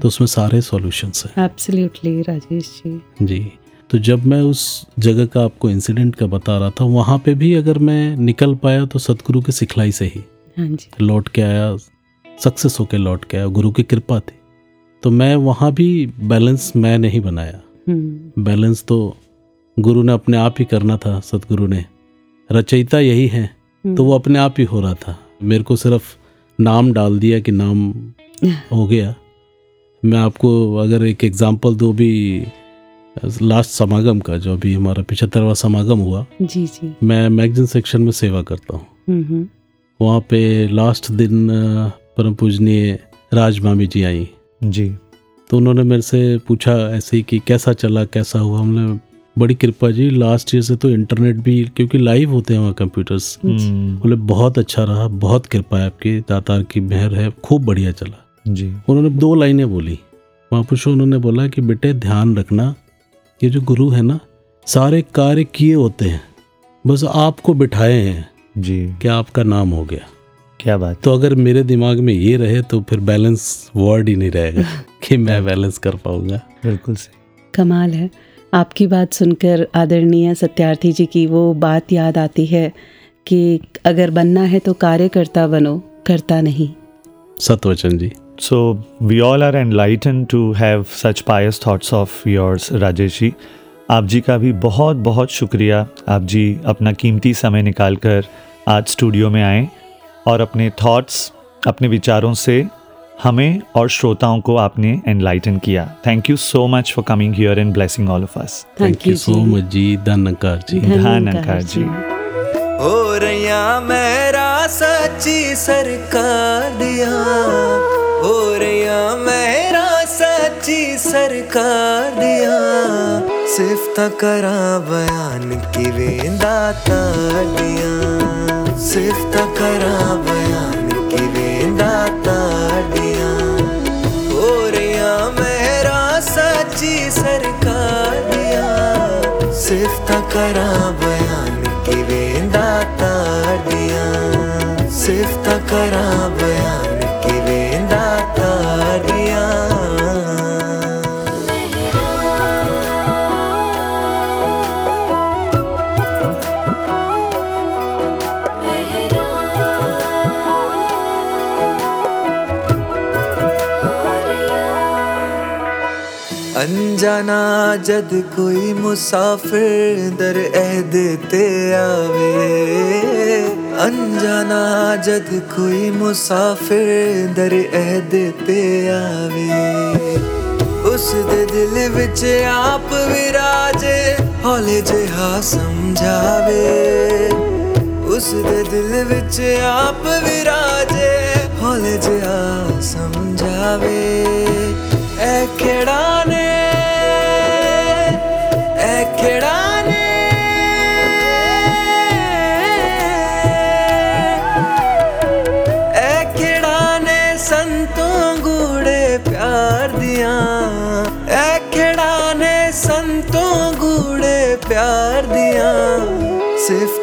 तो उसमें सारे सॉल्यूशंस हैं। एब्सोल्युटली राजेश जी। जी। तो जब मैं उस जगह का आपको इंसिडेंट का बता रहा था वहाँ पे भी अगर मैं निकल पाया तो सतगुरु की सिखलाई से ही। हाँ जी। लौट के आया सक्सेस होके लौट के आया गुरु की कृपा थी। तो मैं वहाँ भी बैलेंस मैं नहीं बनाया। हम्म। बैलेंस तो गुरु ने अपने आप ही करना था सतगुरु ने। रचयिता यही है तो वो अपने आप ही हो रहा था। मेरे को सिर्फ़ नाम डाल दिया कि नाम हो गया। मैं आपको अगर एक एग्जांपल दूँ भी लास्ट समागम का जो अभी हमारा पिछहत्तरवा समागम हुआ जी जी। मैं मैगजीन सेक्शन में सेवा करता हूँ। हम्म हम्म। वहाँ पे लास्ट दिन परम पूजनीय राज मामी जी आई। जी। तो उन्होंने मेरे से पूछा ऐसे ही कि कैसा चला कैसा हुआ? हमने बड़ी कृपा जी लास्ट ईयर से तो इंटरनेट भी क्योंकि लाइव होते हैं वहाँ कंप्यूटर्स हम्म, बोले बहुत अच्छा रहा बहुत कृपा है आपकी दातार की मेहर है खूब बढ़िया चला। जी। उन्होंने दो लाइनें बोली। महापुरुषों उन्होंने बोला कि बेटे ध्यान रखना ये जो गुरु है ना सारे कार्य किए होते हैं बस आपको बिठाए हैं जी। क्या आपका नाम हो गया। क्या बात तो अगर मेरे दिमाग में ये रहे तो फिर बैलेंस वर्ड ही नहीं रहेगा कि मैं बैलेंस कर पाऊँगा। बिल्कुल सही। कमाल है। आपकी बात सुनकर आदरणीय सत्यार्थी जी की वो बात याद आती है कि अगर बनना है तो कार्यकर्ता बनो करता नहीं। सतवचन जी। So, we all are enlightened to have such pious thoughts of yours, Rajesh ji आप जी का भी बहुत बहुत शुक्रिया। आप जी अपना कीमती समय निकाल कर आज स्टूडियो में आए। और अपने थॉट्स अपने विचारों से हमें और श्रोताओं को आपने एनलाइटन किया। Thank you so much for coming here and blessing all of us thank you so much जी। धनकार जी धन अंकार जी हो रैया मेरा सच्ची सरकार दिया हो रैया मेरा सच्ची सरकार दिया सिफ्त करा बयान की वेंदा ताड़िया सिफ्त करा बयान की वेंदा ताड़िया। हो रिया, मेरा सच्ची सरकार दिया सिफ्त करा बयान की वेंदा ताड़िया। सिर्फ़ करा बयान अनजाना जद कोई मुसाफिर दर अहद ते आवे। अनजाना जद कोई मुसाफिर दर अहद ते आवे। उस दे दिल विच आप विराजे, हौले जिहा समझावे। उस दे दिल विच आप विराजे, हौले जिहा समझावे। ऐ खेड़ा ने प्यार दिया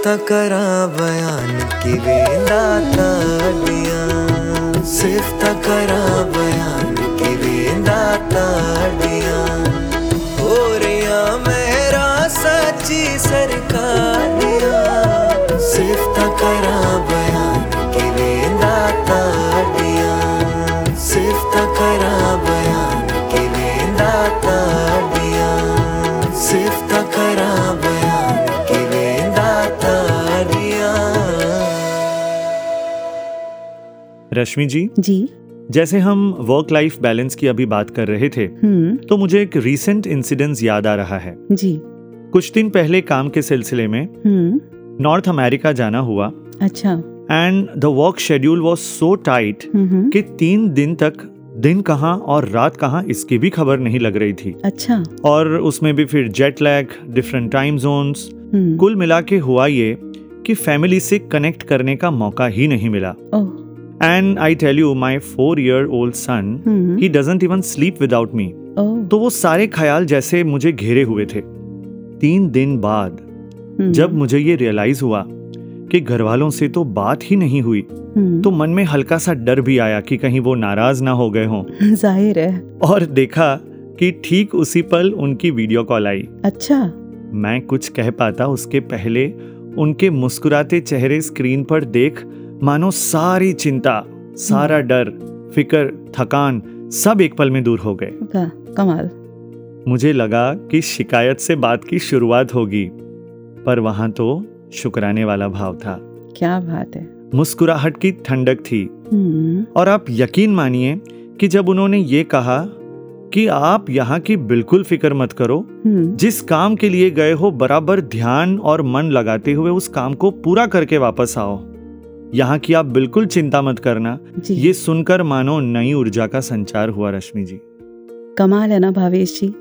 था करा बयान कि वेंदा तार दिया। सिफ्त करा बयान कि वेंदा तार दिया। हो रिया मेरा सच्ची सरकार दिया। सिफ्त करा रश्मि जी जी। जैसे हम वर्क लाइफ बैलेंस की अभी बात कर रहे थे हम्म। तो मुझे एक रीसेंट इंसिडेंस याद आ रहा है। जी। कुछ दिन पहले काम के सिलसिले में हम्म। नॉर्थ अमेरिका जाना हुआ। अच्छा। And the work schedule was so tight हम्म। कि तीन दिन तक दिन कहाँ और रात कहाँ इसकी भी खबर नहीं लग रही थी। अच्छा। और उसमें भी फिर jet lag different time zones हम्म। कुल मिला के हुआ ये कि फैमिली से कनेक्ट करने का मौका ही नहीं मिला। ओह। And I tell you my four year old son he doesn't even sleep without me तो वो सारे ख्याल जैसे मुझे घेरे हुए थे। तीन दिन बाद हम्म, जब मुझे ये रियलाइज़ हुआ कि घर वालों से तो बात ही नहीं हुई हम्म, तो मन में हल्का सा डर भी आया कि कहीं वो नाराज़ ना हो गए हों। ज़ाहिर है। और देखा कि ठीक उसी पल उनकी वीडियो कॉल आई। अच्छा। मैं कुछ कह पाता उसके पहले उनके मुस्कुराते चेहरे स्क्रीन पर देख मानो सारी चिंता सारा डर फिकर थकान सब एक पल में दूर हो गए। कमाल। मुझे लगा कि शिकायत से बात की शुरुआत होगी पर वहाँ तो शुक्राने वाला भाव था। क्या बात है। मुस्कुराहट की ठंडक थी। हम्म। और आप यकीन मानिए कि जब उन्होंने ये कहा कि आप यहाँ की बिल्कुल फ़िक्र मत करो हम्म। जिस काम के लिए गए हो बराबर ध्यान और मन लगाते हुए उस काम को पूरा करके वापस आओ। यहाँ की आप बिल्कुल चिंता मत करना। ये सुनकर मानो नई ऊर्जा का संचार हुआ रश्मि जी। कमाल है ना भावेश जी।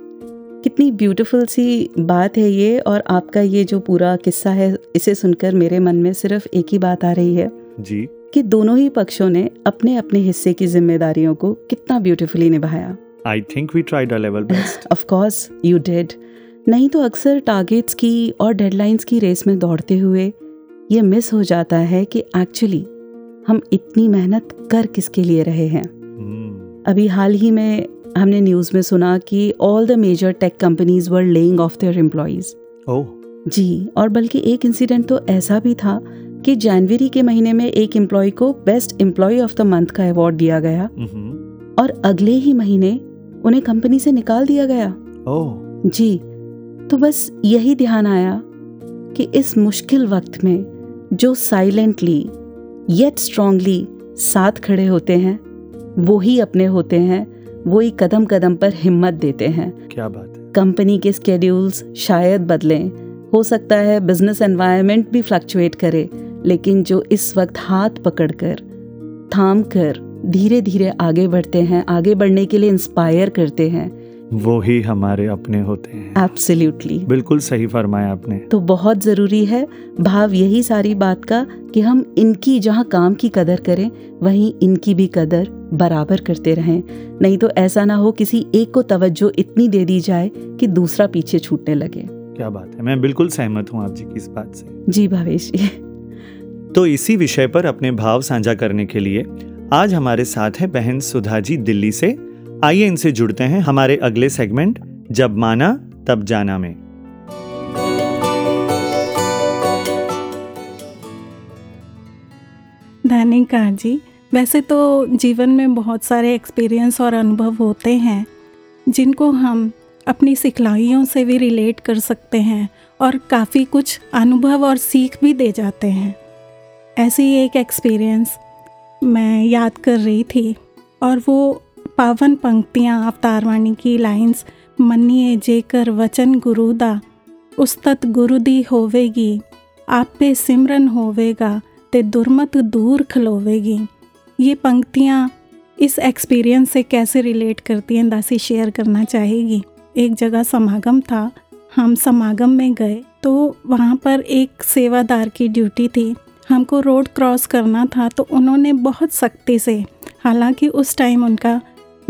कितनी ब्यूटीफुल सी बात है ये और आपका ये जो पूरा किस्सा है इसे सुनकर मेरे मन में सिर्फ़ एक ही बात आ रही है। जी। कि दोनों ही पक्षों ने अपने अपने हिस्से की जिम्मेदारियों को कितना ब्यूटीफुली निभाया। I think we tried a level best of course you did नहीं तो अक्सर टारगेट्स की और डेडलाइंस की रेस में दौड़ते हुए ये मिस हो जाता है कि एक्चुअली हम इतनी मेहनत कर किसके लिए रहे हैं। अभी हाल ही में हमने न्यूज़ में सुना कि all the major tech companies were laying off their employees जी और बल्कि एक इंसिडेंट तो ऐसा भी था कि जनवरी के महीने में एक एम्प्लॉय को best employee of the month का अवार्ड दिया गया और अगले ही महीने उन्हें कंपनी से निकाल दिया गया। जी तो बस यही ध्यान आया कि इस मुश्किल वक्त में जो साइलेंटली येट स्ट्रांगली साथ खड़े होते हैं वो ही अपने होते हैं वो ही कदम कदम पर हिम्मत देते हैं। क्या बात है। कंपनी के स्केड्यूल्स शायद बदलें। हो सकता है बिज़नेस एनवायरनमेंट भी फ्लक्चुएट करे लेकिन जो इस वक्त हाथ पकड़कर थाम कर धीरे धीरे आगे बढ़ते हैं आगे बढ़ने के लिए इंस्पायर करते हैं वो ही हमारे अपने होते हैं। एब्सोल्युटली बिल्कुल सही फरमाया आपने। तो बहुत ज़रूरी है भाव यही सारी बात का कि हम इनकी जहाँ काम की कदर करें वहीं इनकी भी कदर बराबर करते रहें। नहीं तो ऐसा ना हो किसी एक को तवज्जो इतनी दे दी जाए कि दूसरा पीछे छूटने लगे। क्या बात है मैं बिल्कुल सहमत हूँ आप जी की इस बात से। जी भावेश जी। तो इसी विषय पर अपने भाव साझा करने के लिए आज हमारे साथ है बहन सुधा जी दिल्ली से आइए इनसे जुड़ते हैं हमारे अगले सेगमेंट, जब माना, तब जाना में। धनिका जी, वैसे तो जीवन में बहुत सारे एक्सपीरियंस और अनुभव होते हैं, जिनको हम अपनी सिखलाइयों से भी रिलेट कर सकते हैं और काफ़ी कुछ अनुभव और सीख भी दे जाते हैं। ऐसी एक एक्सपीरियंस मैं याद कर रही थी और वो पावन पंक्तियाँ अवतारवाणी की लाइंस मन्निए जेकर वचन गुरुदा उस्तत गुरुदी होवेगी, आप पे सिमरन होवेगा, ते दुर्मत दूर खलोवेगी। ये पंक्तियाँ इस एक्सपीरियंस से कैसे रिलेट करती हैं, दासी शेयर करना चाहेगी। एक जगह समागम था, हम समागम में गए तो वहाँ पर एक सेवादार की ड्यूटी थी। हमको रोड क्रॉस करना था तो उन्होंने बहुत सख्ती से, हालाँकि उस टाइम उनका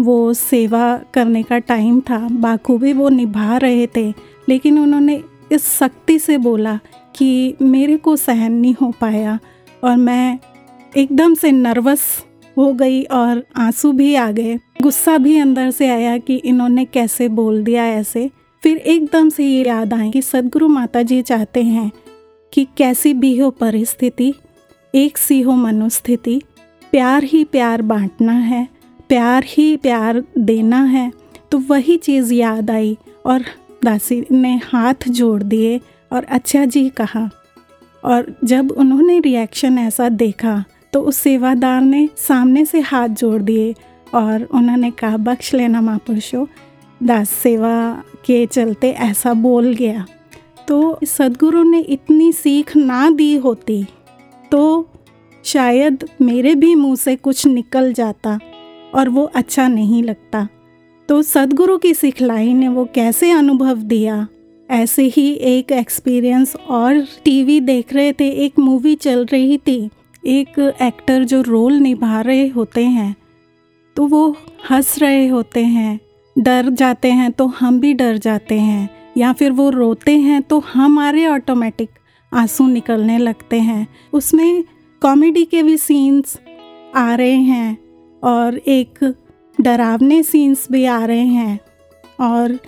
वो सेवा करने का टाइम था। बाखूबी वो निभा रहे थे, लेकिन उन्होंने इस सख्ती से बोला कि मेरे को सहन नहीं हो पाया और मैं एकदम से नर्वस हो गई और आँसू भी आ गए। गुस्सा भी अंदर से आया कि इन्होंने कैसे बोल दिया ऐसे। फिर एकदम से ये याद आए कि सदगुरु माता जी चाहते हैं कि कैसी भी हो परिस्थिति, एक सी हो मनोस्थिति, प्यार ही प्यार बांटना है। प्यार ही प्यार देना है। तो वही चीज़ याद आई और दासी ने हाथ जोड़ दिए और अच्छा जी कहा। और जब उन्होंने रिएक्शन ऐसा देखा तो उस सेवादार ने सामने से हाथ जोड़ दिए और उन्होंने कहा, बख्श लेना महापुरुषो, दास सेवा के चलते ऐसा बोल गया। तो सदगुरु ने इतनी सीख ना दी होती तो शायद मेरे भी मुँह से कुछ निकल जाता। और वो अच्छा नहीं लगता। तो सदगुरु की सिखलाई ने वो कैसे अनुभव दिया? ऐसे ही एक एक्सपीरियंस और टीवी देख रहे थे, एक मूवी चल रही थी, एक एक्टर जो रोल निभा रहे होते हैं तो वो हंस रहे होते हैं, डर जाते हैं तो हम भी डर जाते हैं, या फिर वो रोते हैं तो हमारे ऑटोमेटिक आँसू निकलने लगते हैं। उसमें कॉमेडी के भी सीन्स आ रहे हैं। और एक डरावने सीन्स भी आ रहे हैं और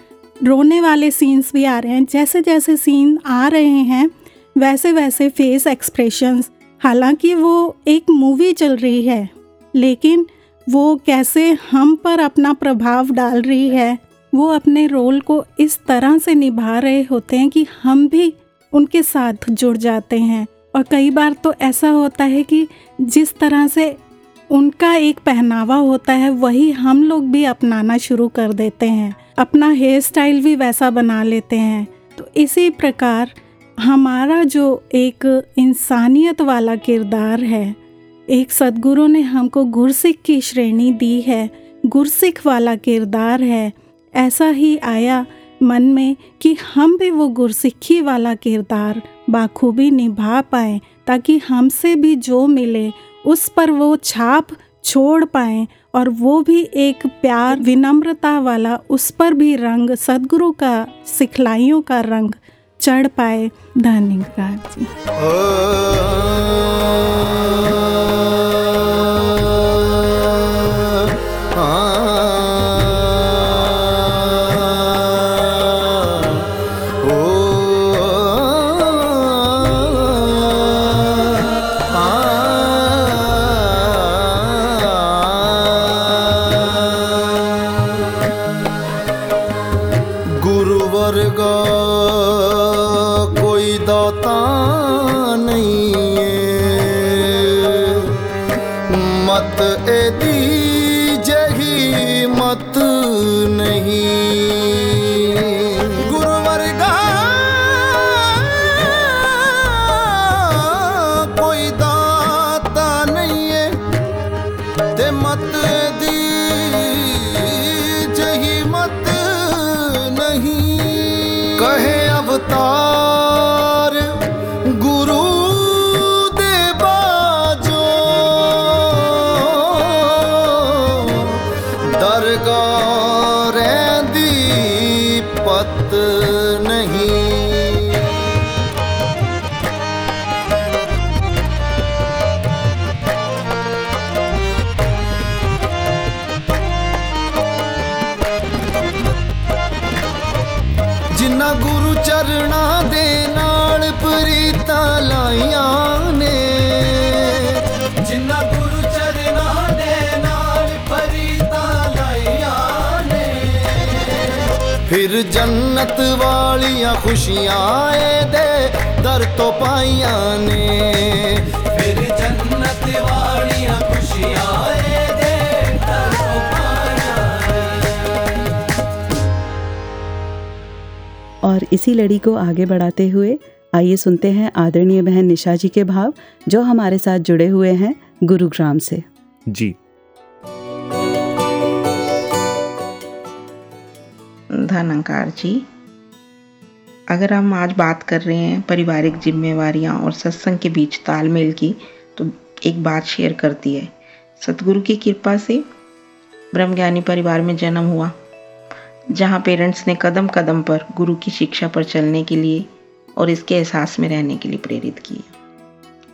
रोने वाले सीन्स भी आ रहे हैं। जैसे जैसे सीन आ रहे हैं, वैसे वैसे फेस एक्सप्रेशंस हालाँकि वो एक मूवी चल रही है, लेकिन वो कैसे हम पर अपना प्रभाव डाल रही है, वो अपने रोल को इस तरह से निभा रहे होते हैं कि हम भी उनके साथ जुड़ जाते हैं। और कई बार तो ऐसा होता है कि जिस तरह से उनका एक पहनावा होता है, वही हम लोग भी अपनाना शुरू कर देते हैं। अपना हेयर स्टाइल भी वैसा बना लेते हैं। तो इसी प्रकार हमारा जो एक इंसानियत वाला किरदार है, एक सदगुरु ने हमको गुरसिख की श्रेणी दी है, गुरसिख वाला किरदार है। ऐसा ही आया मन में कि हम भी वो गुरसिखी वाला किरदार बाखूबी निभा पाएँ, ताकि हमसे भी जो मिले उस पर वो छाप छोड़ पाए और वो भी एक प्यार, विनम्रता वाला, उस पर भी रंग, सदगुरु का, सिखलाइयों का रंग चढ़ पाए धन्यवाद जी। ਜੰਨਤ ਵਾਲੀਆਂ ਖੁਸ਼ੀਆਂ ਏ ਦੇ ਦਰ ਤੋਂ ਪਾਈਆਂ ਨੇ ਫਿਰ ਜੰਨਤ ਵਾਲੀਆਂ ਖੁਸ਼ੀਆਂ ਏ ਦੇ ਦਰ ਤੋਂ ਪਾਈਆਂ और इसी लड़ी को आगे बढ़ाते हुए आइए सुनते हैं आदरणीय बहन निशा जी के भाव जो हमारे साथ जुड़े हुए हैं गुरुग्राम से जी धनकार जी, अगर हम आज बात कर रहे हैं पारिवारिक जिम्मेवारियाँ और सत्संग के बीच तालमेल की तो एक बात शेयर करती है। सतगुरु की कृपा से ब्रह्मज्ञानी परिवार में जन्म हुआ, जहाँ पेरेंट्स ने कदम कदम पर गुरु की शिक्षा पर चलने के लिए और इसके एहसास में रहने के लिए प्रेरित किया।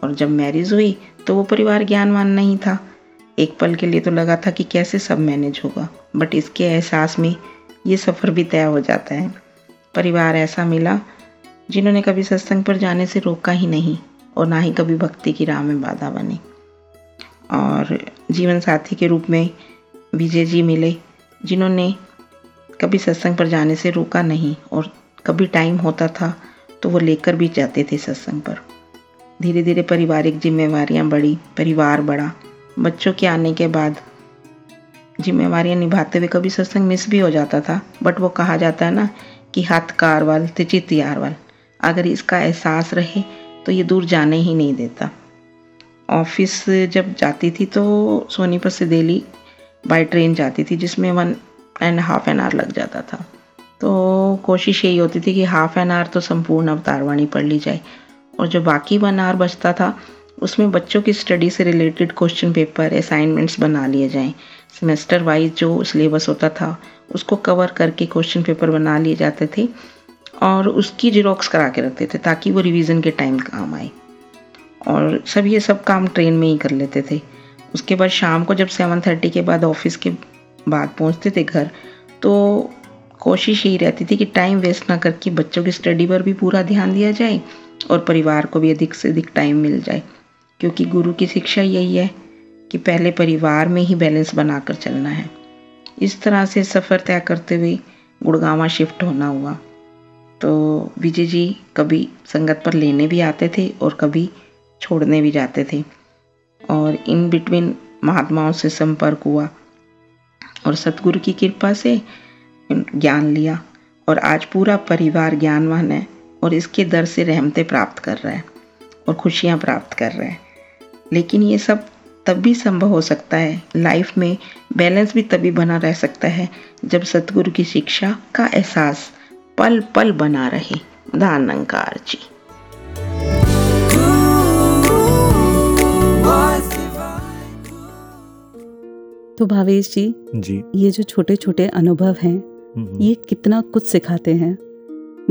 और जब मैरिज हुई तो वो परिवार ज्ञानवान नहीं था। एक पल के लिए तो लगा था कि कैसे सब मैनेज होगा, बट इसके एहसास में ये सफ़र भी तय हो जाता है। परिवार ऐसा मिला, जिन्होंने कभी सत्संग पर जाने से रोका ही नहीं और ना ही कभी भक्ति की राह में बाधा बने। और जीवन साथी के रूप में विजय जी मिले, जिन्होंने कभी सत्संग पर जाने से रोका नहीं और कभी टाइम होता था तो वो लेकर भी जाते थे सत्संग पर। धीरे धीरे पारिवारिक जिम्मेवारियाँ बढ़ी, परिवार बढ़ा। बच्चों के आने के बाद जिम्मेवारियाँ निभाते हुए कभी सत्संग मिस भी हो जाता था। बट वो कहा जाता है ना कि हाथ कार वाल तिचित यार वाल अगर इसका एहसास रहे तो ये दूर जाने ही नहीं देता। ऑफ़िस जब जाती थी तो सोनीपत से दिल्ली बाई ट्रेन जाती थी, जिसमें one and half an hour लग जाता था। तो कोशिश यही होती थी कि हाफ़ एन आवर तो संपूर्ण अवतारवाणी पढ़ ली जाए। और जो बाकी वन आवर बचता था, उसमें बच्चों की स्टडी से रिलेटेड क्वेश्चन पेपर असाइनमेंट्स बना लिए जाएँ। सेमेस्टर वाइज जो सिलेबस होता था, उसको कवर करके क्वेश्चन पेपर बना लिए जाते थे और उसकी जिरोक्स करा के रखते थे ताकि वो रिवीजन के टाइम काम आए। और सब ये सब काम ट्रेन में ही कर लेते थे। उसके बाद शाम को जब सेवन थर्टी के बाद ऑफ़िस के बाद पहुँचते थे घर तो कोशिश यही रहती थी कि टाइम वेस्ट ना करके बच्चों की स्टडी पर भी पूरा ध्यान दिया जाए और परिवार को भी अधिक से अधिक टाइम मिल जाए, क्योंकि गुरु की शिक्षा यही है कि पहले परिवार में ही बैलेंस बनाकर चलना है। इस तरह से सफ़र तय करते हुए गुड़गावा शिफ्ट होना हुआ। तो विजय जी कभी संगत पर लेने भी आते थे और कभी छोड़ने भी जाते थे। और इन बिटवीन महात्माओं से संपर्क हुआ और सतगुरु की कृपा से ज्ञान लिया और आज पूरा परिवार ज्ञानवान है और इसके दर से रहमतें प्राप्त कर रहा है और खुशियाँ प्राप्त कर रहा है। लेकिन ये सब तब भी संभव हो सकता है। लाइफ में बैलेंस भी तभी बना रह सकता है जब सतगुरु की शिक्षा का एहसास पल पल बना रहे। दानंकार जी। तो भावेश जी जी। ये जो छोटे छोटे अनुभव हैं ये कितना कुछ सिखाते हैं?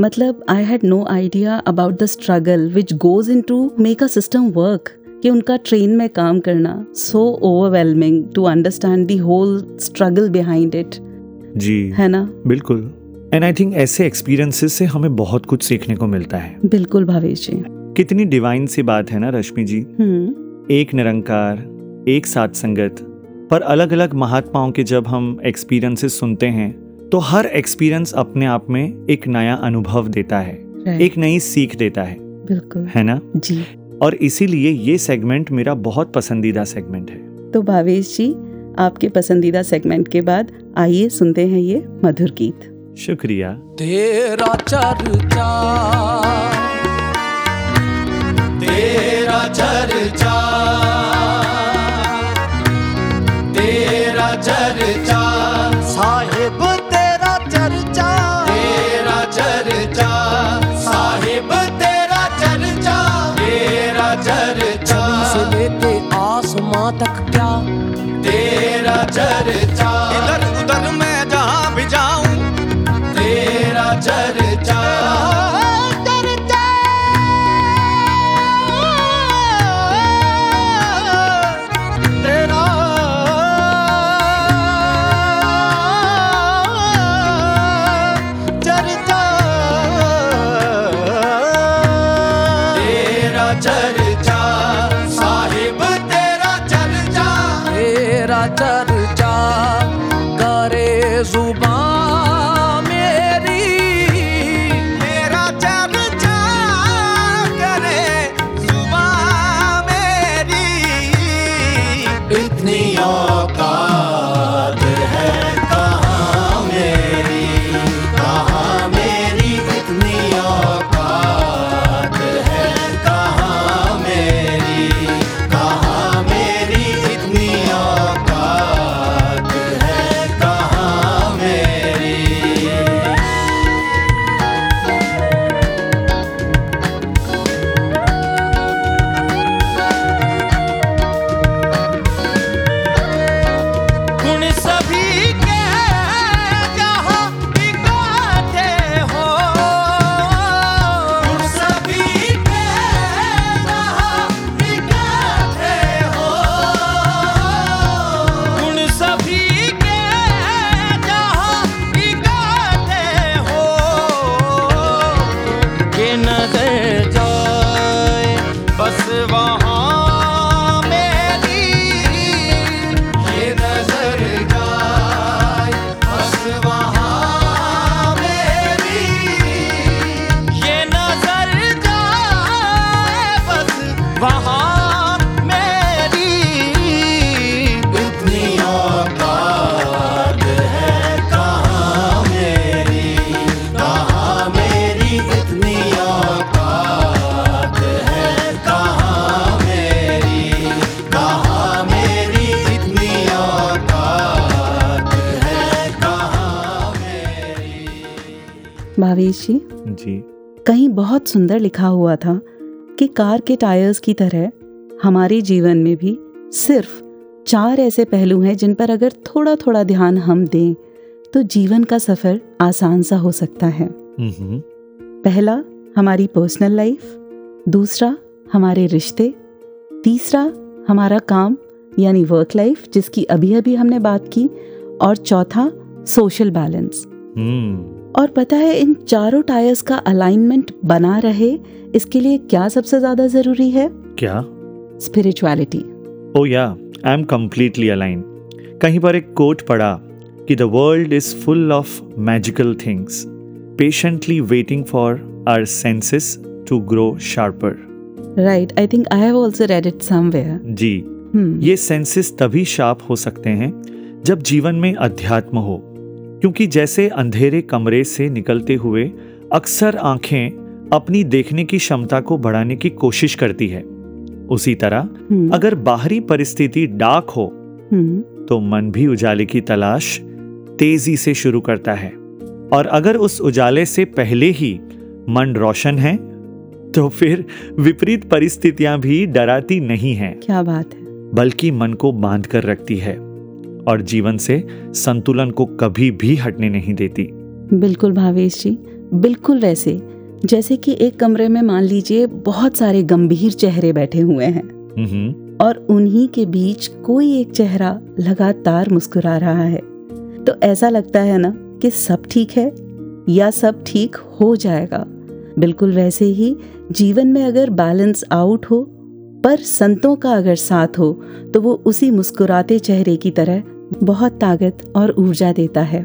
मतलब I had no idea about the struggle which goes in to make a system work कि उनका ट्रेन में काम करना so overwhelming to understand the whole struggle behind it जी। है ना? बिल्कुल। एंड आई थिंक ऐसे एक्सपीरियंसेस से हमें बहुत कुछ सीखने को मिलता है। बिल्कुल भावेश जी। कितनी डिवाइन सी बात है ना रश्मि जी। हम्म। एक निरंकार एक साथ संगत। पर अलग अलग महात्माओं के जब हम एक्सपीरियंसेस सुनते हैं तो हर एक्सपीरियंस अपने आप में एक नया अनुभव देता है। Right, एक नई सीख देता है। बिल्कुल। है ना? जी। और इसीलिए ये सेगमेंट मेरा बहुत पसंदीदा सेगमेंट है। तो भावेश जी आपके पसंदीदा सेगमेंट के बाद आइए सुनते हैं ये मधुर गीत। शुक्रिया। तेरा चर्चा तेरा चर्चा। तक क्या? तेरा चर्चा। इधर उधर मैं जहाँ भी जाऊँ तेरा चर्चा। चर्चा बहुत सुंदर लिखा हुआ था कि कार के टायर्स की तरह हमारे जीवन में भी सिर्फ़ चार ऐसे पहलू हैं जिन पर अगर थोड़ा थोड़ा ध्यान हम दें तो जीवन का सफ़र आसान सा हो सकता है। पहला हमारी पर्सनल लाइफ दूसरा हमारे रिश्ते। तीसरा हमारा काम यानी वर्क लाइफ जिसकी अभी अभी हमने बात की। और चौथा सोशल बैलेंस हम्म। और पता है इन चारों टायर्स का अलाइनमेंट बना रहे इसके लिए क्या सबसे ज़्यादा ज़रूरी है? क्या? स्पिरिचुअलिटी ओ या आई एम कंप्लीटली अलाइन कहीं पर एक कोट पड़ा कि the world is full of magical things patiently waiting for our senses to grow sharper right I think I have also read it somewhere जी। ये सेंसेस तभी sharp हो सकते हैं जब जीवन में अध्यात्म हो। क्योंकि जैसे अंधेरे कमरे से निकलते हुए अक्सर आँखें अपनी देखने की क्षमता को बढ़ाने की कोशिश करती है। उसी तरह अगर बाहरी परिस्थिति डार्क हो तो मन भी उजाले की तलाश तेज़ी से शुरू करता है। और अगर उस उजाले से पहले ही मन रोशन है तो फिर विपरीत परिस्थितियाँ भी डराती नहीं हैं। क्या बात है। बल्कि मन को बाँध कर रखती है। और जीवन से संतुलन को कभी भी हटने नहीं देती। बिल्कुल भावेश जी बिल्कुल वैसे। जैसे कि एक कमरे में मान लीजिए बहुत सारे गंभीर चेहरे बैठे हुए हैं। हम्म। और उन्हीं के बीच कोई एक चेहरा लगातार मुस्कुरा रहा है। तो ऐसा लगता है ना कि सब ठीक है या सब ठीक हो जाएगा। बिल्कुल वैसे ही जीवन में अगर बैलेंस आउट हो पर संतों का अगर साथ हो तो वो उसी मुस्कुराते चेहरे की तरह बहुत ताकत और ऊर्जा देता है।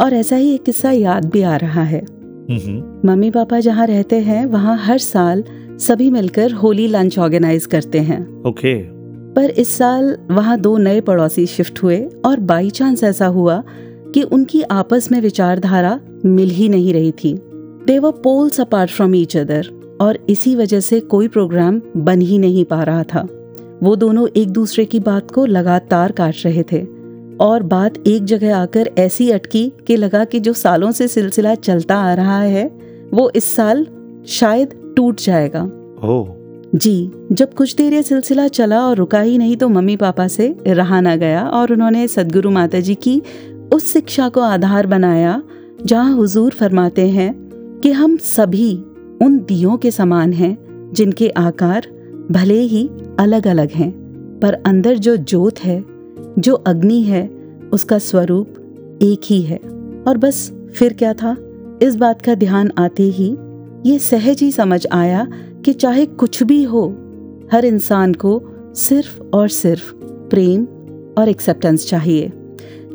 और ऐसा ही एक किस्सा याद भी आ रहा है। मम्मी पापा जहाँ रहते हैं वहाँ हर साल सभी मिलकर होली लंच ऑर्गेनाइज करते हैं। ओके। पर इस साल वहाँ दो नए पड़ोसी शिफ्ट हुए और बाई चांस ऐसा हुआ कि उनकी आपस में विचारधारा मिल ही नहीं रही थी। They were poles apart from each other और इसी वजह से कोई प्रोग्राम बन ही नहीं पा रहा था। वो दोनों एक दूसरे की बात को लगातार काट रहे थे। और बात एक जगह आकर ऐसी अटकी कि लगा कि जो सालों से सिलसिला चलता आ रहा है वो इस साल शायद टूट जाएगा। ओह जी जब कुछ देर ये सिलसिला चला और रुका ही नहीं तो मम्मी पापा से रहा ना गया और उन्होंने सदगुरु माता जी की उस शिक्षा को आधार बनाया जहाँ हुजूर फरमाते हैं कि हम सभी उन दियों के समान हैं जिनके आकार भले ही अलग अलग हैं पर अंदर जो जोत है जो अग्नि है, उसका स्वरूप एक ही है। और बस, फिर क्या था? इस बात का ध्यान आते ही ये सहज ही समझ आया कि चाहे कुछ भी हो, हर इंसान को सिर्फ़ और सिर्फ़ प्रेम और एक्सेप्टेंस चाहिए।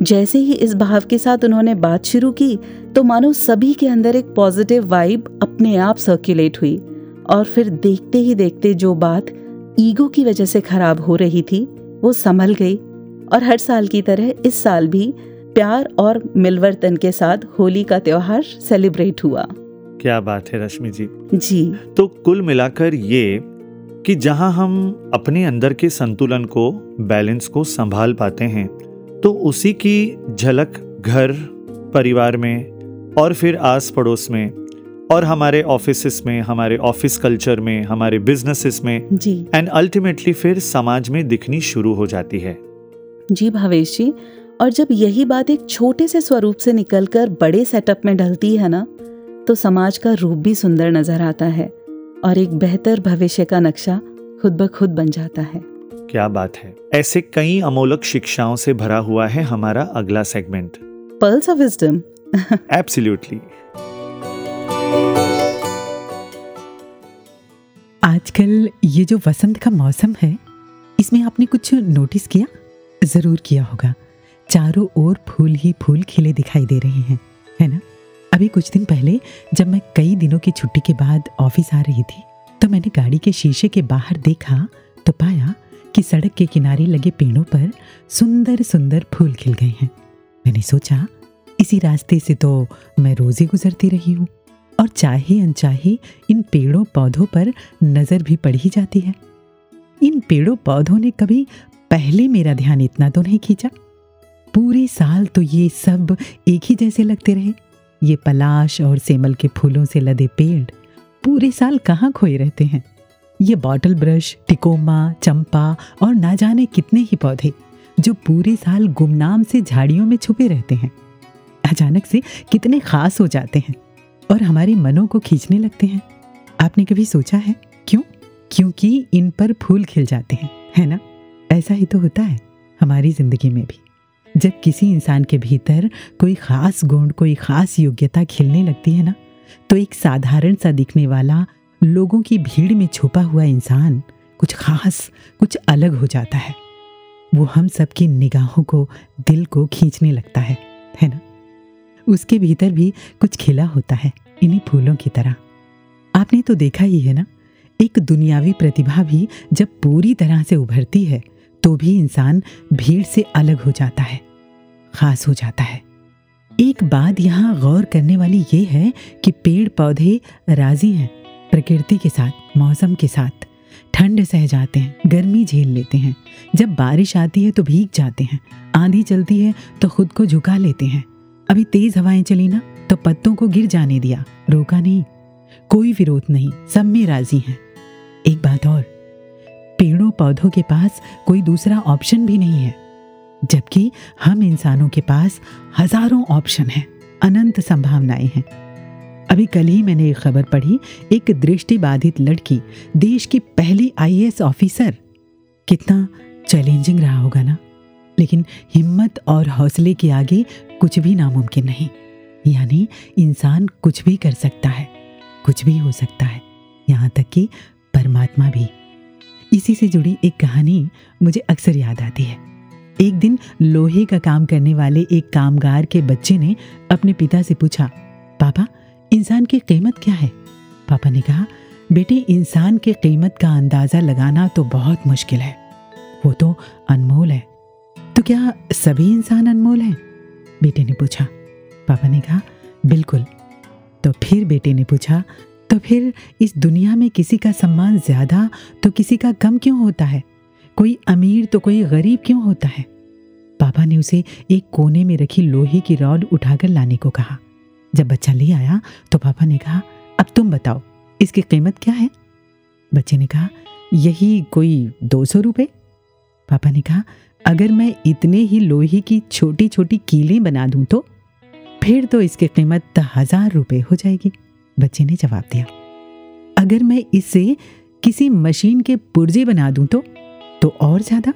जैसे ही इस भाव के साथ उन्होंने बात शुरू की तो मानो सभी के अंदर एक पॉजिटिव वाइब अपने आप सर्कुलेट हुई। और फिर देखते ही देखते जो बात ईगो की वजह से खराब हो रही थी, वो संभल गई। और हर साल की तरह इस साल भी प्यार और मिलवर्तन के साथ होली का त्योहार सेलिब्रेट हुआ। क्या बात है रश्मि जी। जी। तो कुल मिलाकर ये कि जहाँ हम अपने अंदर के संतुलन को बैलेंस को संभाल पाते हैं तो उसी की झलक घर परिवार में और फिर आस पड़ोस में और हमारे ऑफ़िस में हमारे ऑफ़िस कल्चर में हमारे बिजनेसेस में एंड अल्टीमेटली फिर समाज में दिखनी शुरू हो जाती है। जी भावेश जी और जब यही बात एक छोटे से स्वरूप से निकलकर बड़े सेटअप में ढलती है ना तो समाज का रूप भी सुंदर नज़र आता है और एक बेहतर भविष्य का नक्शा खुद ब खुद बन जाता है। क्या बात है। ऐसे कई अमोलक शिक्षाओं से भरा हुआ है हमारा अगला segment pearls of wisdom absolutely आजकल ये जो वसंत का मौसम है इसमें आपने कुछ नोटिस किया? ज़रूर किया होगा। चारों ओर फूल ही फूल खिले दिखाई दे रहे हैं, है ना? अभी कुछ दिन पहले जब मैं कई दिनों की छुट्टी के बाद ऑफ़िस आ रही थी तो मैंने गाड़ी के शीशे के बाहर देखा तो पाया कि सड़क के किनारे लगे पेड़ों पर सुंदर सुंदर फूल खिल गए हैं। मैंने सोचा, इसी रास्ते से तो मैं रोज गुजरती रही हूँ, और चाहे अनचाहे इन पेड़ों पौधों पर नज़र भी पड़ ही जाती है। इन पेड़ों पौधों ने कभी पहले मेरा ध्यान इतना तो नहीं खींचा। पूरे साल तो ये सब एक ही जैसे लगते रहे। ये पलाश और सेमल के फूलों से लदे पेड़ पूरे साल कहाँ खोए रहते हैं? ये बॉटल ब्रश, टिकोमा, चंपा और ना जाने कितने ही पौधे जो पूरे साल गुमनाम से झाड़ियों में छुपे रहते हैं। अचानक से कितने खास हो जाते हैं और हमारे मनों को खींचने लगते हैं। आपने कभी सोचा है? क्यों? क्योंकि इन पर फूल खिल जाते हैं, है ना? ऐसा ही तो होता है हमारी ज़िंदगी में भी। जब किसी इंसान के भीतर कोई खास गुण, कोई खास योग्यता खिलने लगती है ना तो एक साधारण सा दिखने वाला, लोगों की भीड़ में छुपा हुआ इंसान कुछ खास, कुछ अलग हो जाता है। वो हम सबकी निगाहों को, दिल को खींचने लगता है है ना? उसके भीतर भी कुछ खिला होता है, इन्हीं फूलों की तरह। आपने तो देखा ही है ना, एक दुनियावी प्रतिभा भी जब पूरी तरह से उभरती है तो भी इंसान भीड़ से अलग हो जाता है, खास हो जाता है। एक बात यहाँ गौर करने वाली ये है कि पेड़ पौधे राज़ी हैं प्रकृति के साथ, मौसम के साथ। ठंड सह जाते हैं, गर्मी झेल लेते हैं। जब बारिश आती है तो भीग जाते हैं, आंधी चलती है तो खुद को झुका लेते हैं। अभी तेज हवाएँ चली ना तो पत्तों को गिर जाने दिया, रोका नहीं। कोई विरोध नहीं, सब में राज़ी हैं। एक बात और पेड़ों पौधों के पास कोई दूसरा ऑप्शन भी नहीं है। जबकि हम इंसानों के पास हज़ारों ऑप्शन हैं, अनंत संभावनाएँ हैं। अभी कल ही मैंने एक खबर पढ़ी, एक दृष्टिबाधित लड़की, देश की पहली आईएएस ऑफिसर कितना चैलेंजिंग रहा होगा ना? लेकिन हिम्मत और हौसले के आगे कुछ भी नामुमकिन नहीं। यानी इंसान कुछ भी कर सकता है, कुछ भी हो सकता है, यहाँ तक कि परमात्मा भी। इसी से जुड़ी एक कहानी मुझे अक्सर याद आती है। एक दिन लोहे का काम करने वाले एक कामगार के बच्चे ने अपने पिता से पूछा, पापा, इंसान की कीमत क्या है? पापा ने कहा, बेटे, इंसान की कीमत का अंदाज़ा लगाना तो बहुत मुश्किल है। वो तो अनमोल है। तो क्या सभी इंसान अनमोल हैं? बेटे ने पूछा। पापा ने कहा, बिल्कुल। तो फिर बेटे ने पूछा तो फिर इस दुनिया में किसी का सम्मान ज़्यादा तो किसी का कम क्यों होता है? कोई अमीर तो कोई गरीब क्यों होता है? पापा ने उसे एक कोने में रखी लोहे की रॉड उठाकर लाने को कहा। जब बच्चा ले आया तो पापा ने कहा, अब तुम बताओ, इसकी कीमत क्या है? बच्चे ने कहा, यही कोई दो सौ रुपये पापा ने कहा, अगर मैं इतने ही लोहे की छोटी छोटी कीलें बना दूँ तो? फिर तो इसकी कीमत हज़ार रुपये हो जाएगी। बच्चे ने जवाब दिया, अगर मैं इससे किसी मशीन के पुर्जे बना दूँ तो? तो और ज़्यादा?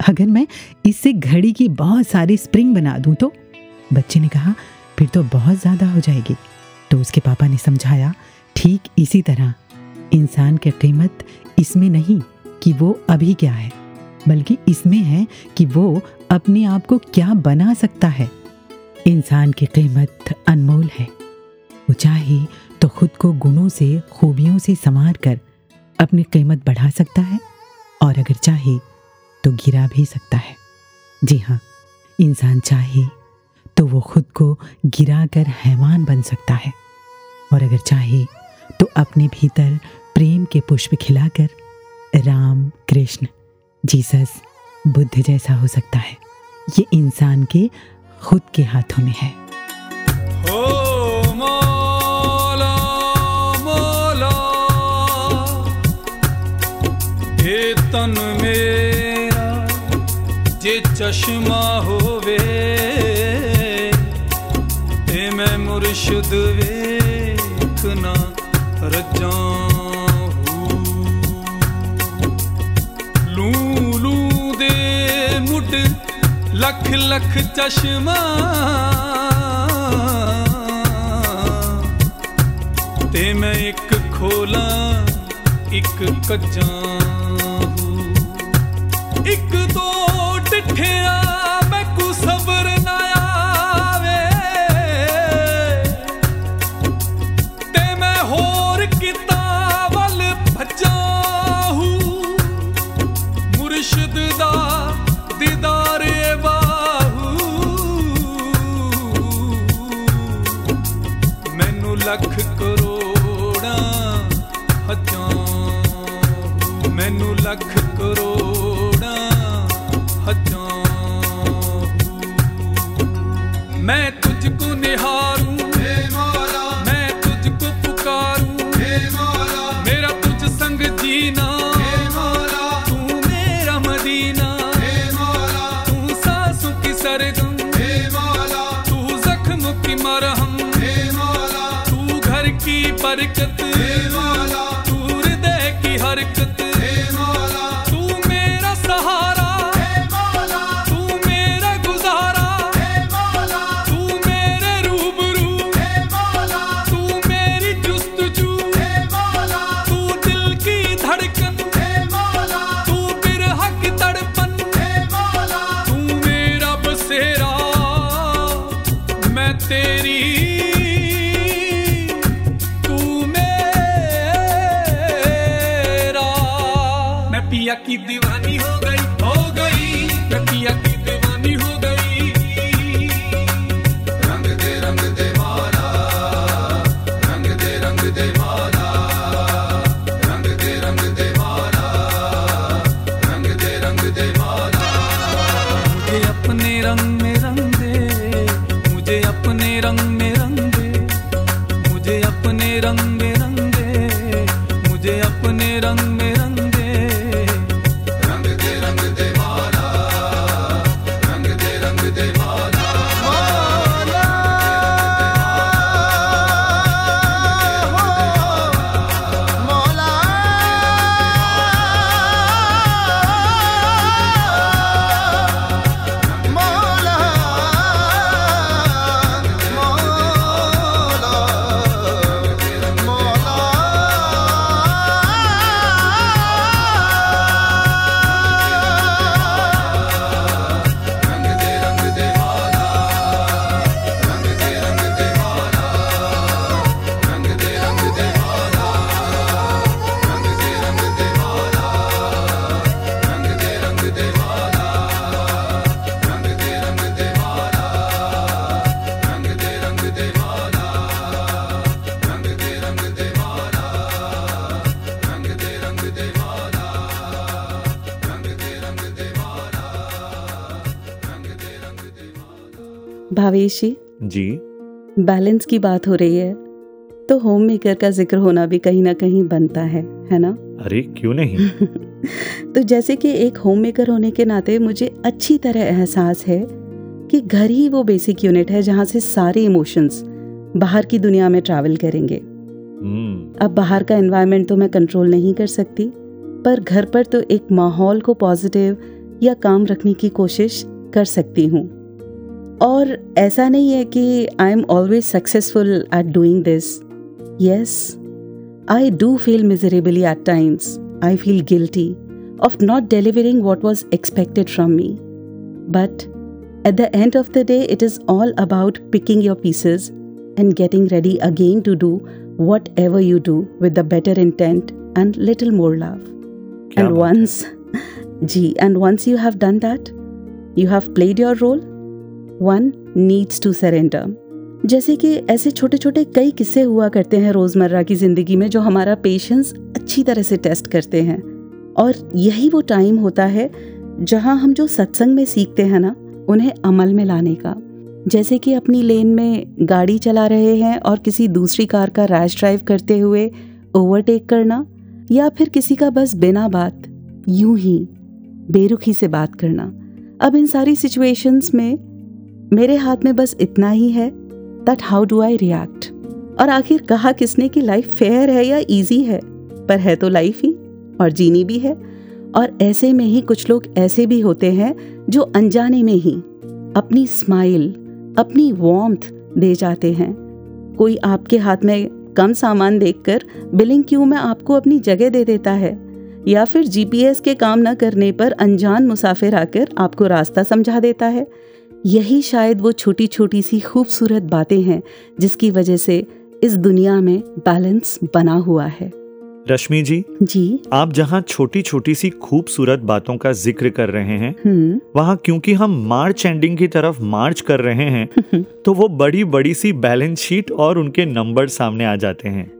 अगर मैं इससे घड़ी की बहुत सारी स्प्रिंग बना दूँ तो? बच्चे ने कहा, फिर तो बहुत ज़्यादा हो जाएगी। तो उसके पापा ने समझाया, ठीक इसी तरह, इंसान की कीमत इसमें नहीं कि वो अभी क्या है, बल्कि इसमें है कि वो अपने आप को क्या बना सकता है। इंसान की कीमत अनमोल है, वो चाहे खुद को गुणों से, खूबियों से संवार कर अपनी कीमत बढ़ा सकता है और अगर चाहे तो गिरा भी सकता है। जी हाँ इंसान चाहे तो वो खुद को गिरा कर हैवान बन सकता है और अगर चाहे तो अपने भीतर प्रेम के पुष्प खिलाकर राम, कृष्ण, जीसस, बुद्ध जैसा हो सकता है। ये इंसान के खुद के हाथों में है। ਤਨ ਮੇਰਾ, ਜੇ ਚਸ਼ਮਾ ਹੋਵੇ, ਤੇ ਮੈਂ ਮੁਰਸ਼ਿਦ ਵੇਖ ਨਾ ਰੱਜਾਂ ਹੂੰ। ਲੂ ਲੂ ਦੇ ਮੁੱਢ ਲੱਖ ਲੱਖ ਚਸ਼ਮਾ, ਤੇ ਮੈਂ ਇੱਕ ਖੋਲਾਂ, ਇੱਕ ਕੱਜਾਂ ਇੱਕ ਦੋ ਡਿਠਿਆ मरहम। तू घर की बरकत। भावेश जी। जी बैलेंस की बात हो रही है तो होम मेकर का ज़िक्र होना भी कहीं ना कहीं बनता है है ना? अरे क्यों नहीं? तो जैसे कि एक होम मेकर होने के नाते मुझे अच्छी तरह एहसास है कि घर ही वो बेसिक यूनिट है जहाँ से सारे इमोशंस बाहर की दुनिया में ट्रैवल करेंगे। हम्म, अब बाहर का एनवायरनमेंट तो मैं कंट्रोल नहीं कर सकती पर घर पर तो एक माहौल को पॉजिटिव या काम रखने की कोशिश कर सकती हूँ। और ऐसा नहीं है कि I am always successful at doing this yes I do feel miserably at times I feel guilty of not delivering what was expected from me but at the end of the day, it is all about picking your pieces and getting ready again to do whatever you do with the better intent and little more love. क्या and बात है। once, gee, and once you have done that, you have played your role, one needs to surrender जैसे कि ऐसे छोटे छोटे कई किस्से हुआ करते हैं रोज़मर्रा की ज़िंदगी में जो हमारा पेशेंस अच्छी तरह से टेस्ट करते हैं। और यही वो टाइम होता है जहाँ हम जो सत्संग में सीखते हैं ना, उन्हें अमल में लाने का। जैसे कि अपनी लेन में गाड़ी चला रहे हैं और किसी दूसरी कार का रैश ड्राइव करते हुए ओवरटेक करना, या फिर किसी का बस बिना बात, यूँ ही, बेरुखी से बात करना। अब इन सारी सिचुएशंस में मेरे हाथ में बस इतना ही है that how do I react और आखिर कहा किसने कि लाइफ फेयर है या इजी है? पर है तो लाइफ ही, और जीनी भी है, और ऐसे में ही कुछ लोग ऐसे भी होते हैं जो अनजाने में ही अपनी स्माइल अपनी वार्मथ दे जाते हैं। कोई आपके हाथ में कम सामान देखकर बिलिंग क्यू में आपको अपनी जगह दे देता है, या फिर जीपीएस के काम न करने पर अनजान मुसाफिर आकर आपको रास्ता समझा देता है यही शायद वो छोटी छोटी सी खूबसूरत बातें हैं जिसकी वजह से इस दुनिया में बैलेंस बना हुआ है। रश्मि जी जी। आप जहाँ छोटी छोटी सी खूबसूरत बातों का ज़िक्र कर रहे हैं हम्म। वहाँ क्योंकि हम मार्च एंडिंग की तरफ़ मार्च कर रहे हैं तो वो बड़ी बड़ी सी बैलेंस शीट और उनके नंबर सामने आ जाते हैं।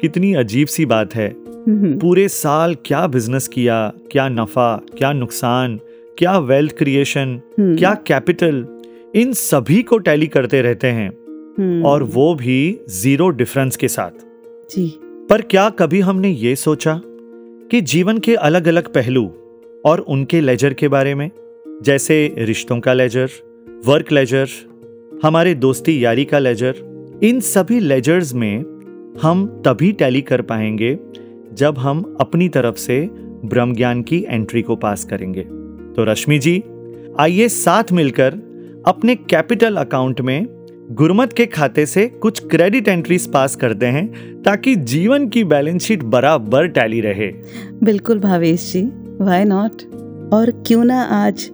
कितनी अजीब सी बात है। हम्म, पूरे साल क्या बिज़नेस किया क्या नफा क्या नुकसान क्या वेल्थ क्रिएशन हम्म, क्या कैपिटल इन सभी को टैली करते रहते हैं। हम्म, और वो भी ज़ीरो डिफरेंस के साथ। जी। पर क्या कभी हमने ये सोचा कि जीवन के अलग अलग पहलू और उनके लेजर के बारे में? जैसे रिश्तों का लेजर वर्क लेजर हमारे दोस्ती यारी का लेजर इन सभी लेजर्स में हम तभी टैली कर पाएँगे जब हम अपनी तरफ़ से ब्रह्म ज्ञान की एंट्री को पास करेंगे। तो रश्मि जी, आइए साथ मिलकर अपने कैपिटल अकाउंट में गुरमत के खाते से कुछ क्रेडिट एंट्रीज पास करते हैं ताकि जीवन की बैलेंस शीट बराबर टैली रहे। बिल्कुल भावेश जी वाई नॉट और क्यों ना आज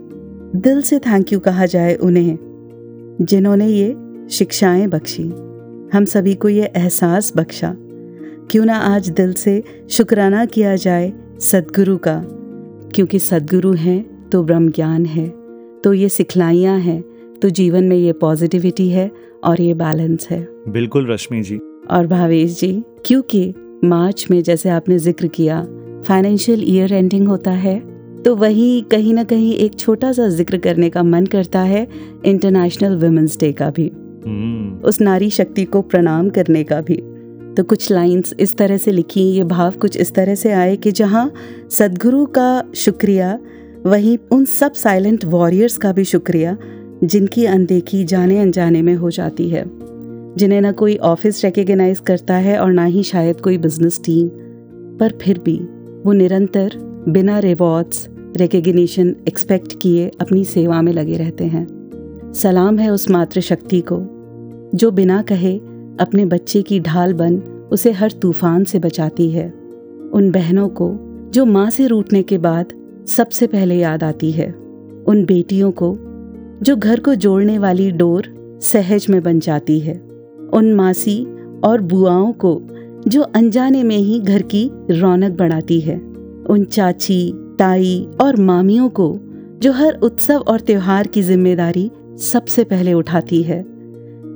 दिल से थैंक यू कहा जाए उन्हें, जिन्होंने ये शिक्षाएँ बख्शी। हम सभी को ये एहसास बख्शा। क्यों ना आज दिल से शुक्राना किया जाए सदगुरु का, क्योंकि सदगुरु हैं तो ब्रह्म ज्ञान है तो ये सिखलाइयाँ हैं तो जीवन में ये पॉजिटिविटी है और ये बैलेंस है। बिल्कुल रश्मि जी। और भावेश जी क्योंकि मार्च में जैसे आपने ज़िक्र किया फाइनेंशियल ईयर एंडिंग होता है तो वहीं कहीं ना कहीं एक छोटा सा ज़िक्र करने का मन करता है इंटरनेशनल वुमेंस डे का भी। हम्म, उस नारी शक्ति को प्रणाम करने का भी। तो कुछ लाइंस इस तरह से लिखी ये भाव कुछ इस तरह से आए कि जहाँ सदगुरु का शुक्रिया वहीं उन सब साइलेंट वॉरियर्स का भी शुक्रिया, जिनकी अनदेखी जाने अनजाने में हो जाती है। जिन्हें ना कोई ऑफ़िस रिकग्नाइज करता है और ना ही शायद कोई बिज़नेस टीम पर फिर भी वो निरंतर बिना रिवॉर्ड्स रिकग्निशन एक्सपेक्ट किए अपनी सेवा में लगे रहते हैं। सलाम है उस मातृशक्ति को, जो बिना कहे अपने बच्चे की ढाल बन उसे हर तूफ़ान से बचाती है। उन बहनों को, जो माँ से रूटने के बाद सबसे पहले याद आती है उन बेटियों को जो घर को जोड़ने वाली डोर सहज में बन जाती है। उन मासी और बुआओं को जो अनजाने में ही घर की रौनक बढ़ाती है। उन चाची, ताई और मामियों को जो हर उत्सव और त्योहार की ज़िम्मेदारी सबसे पहले उठाती है।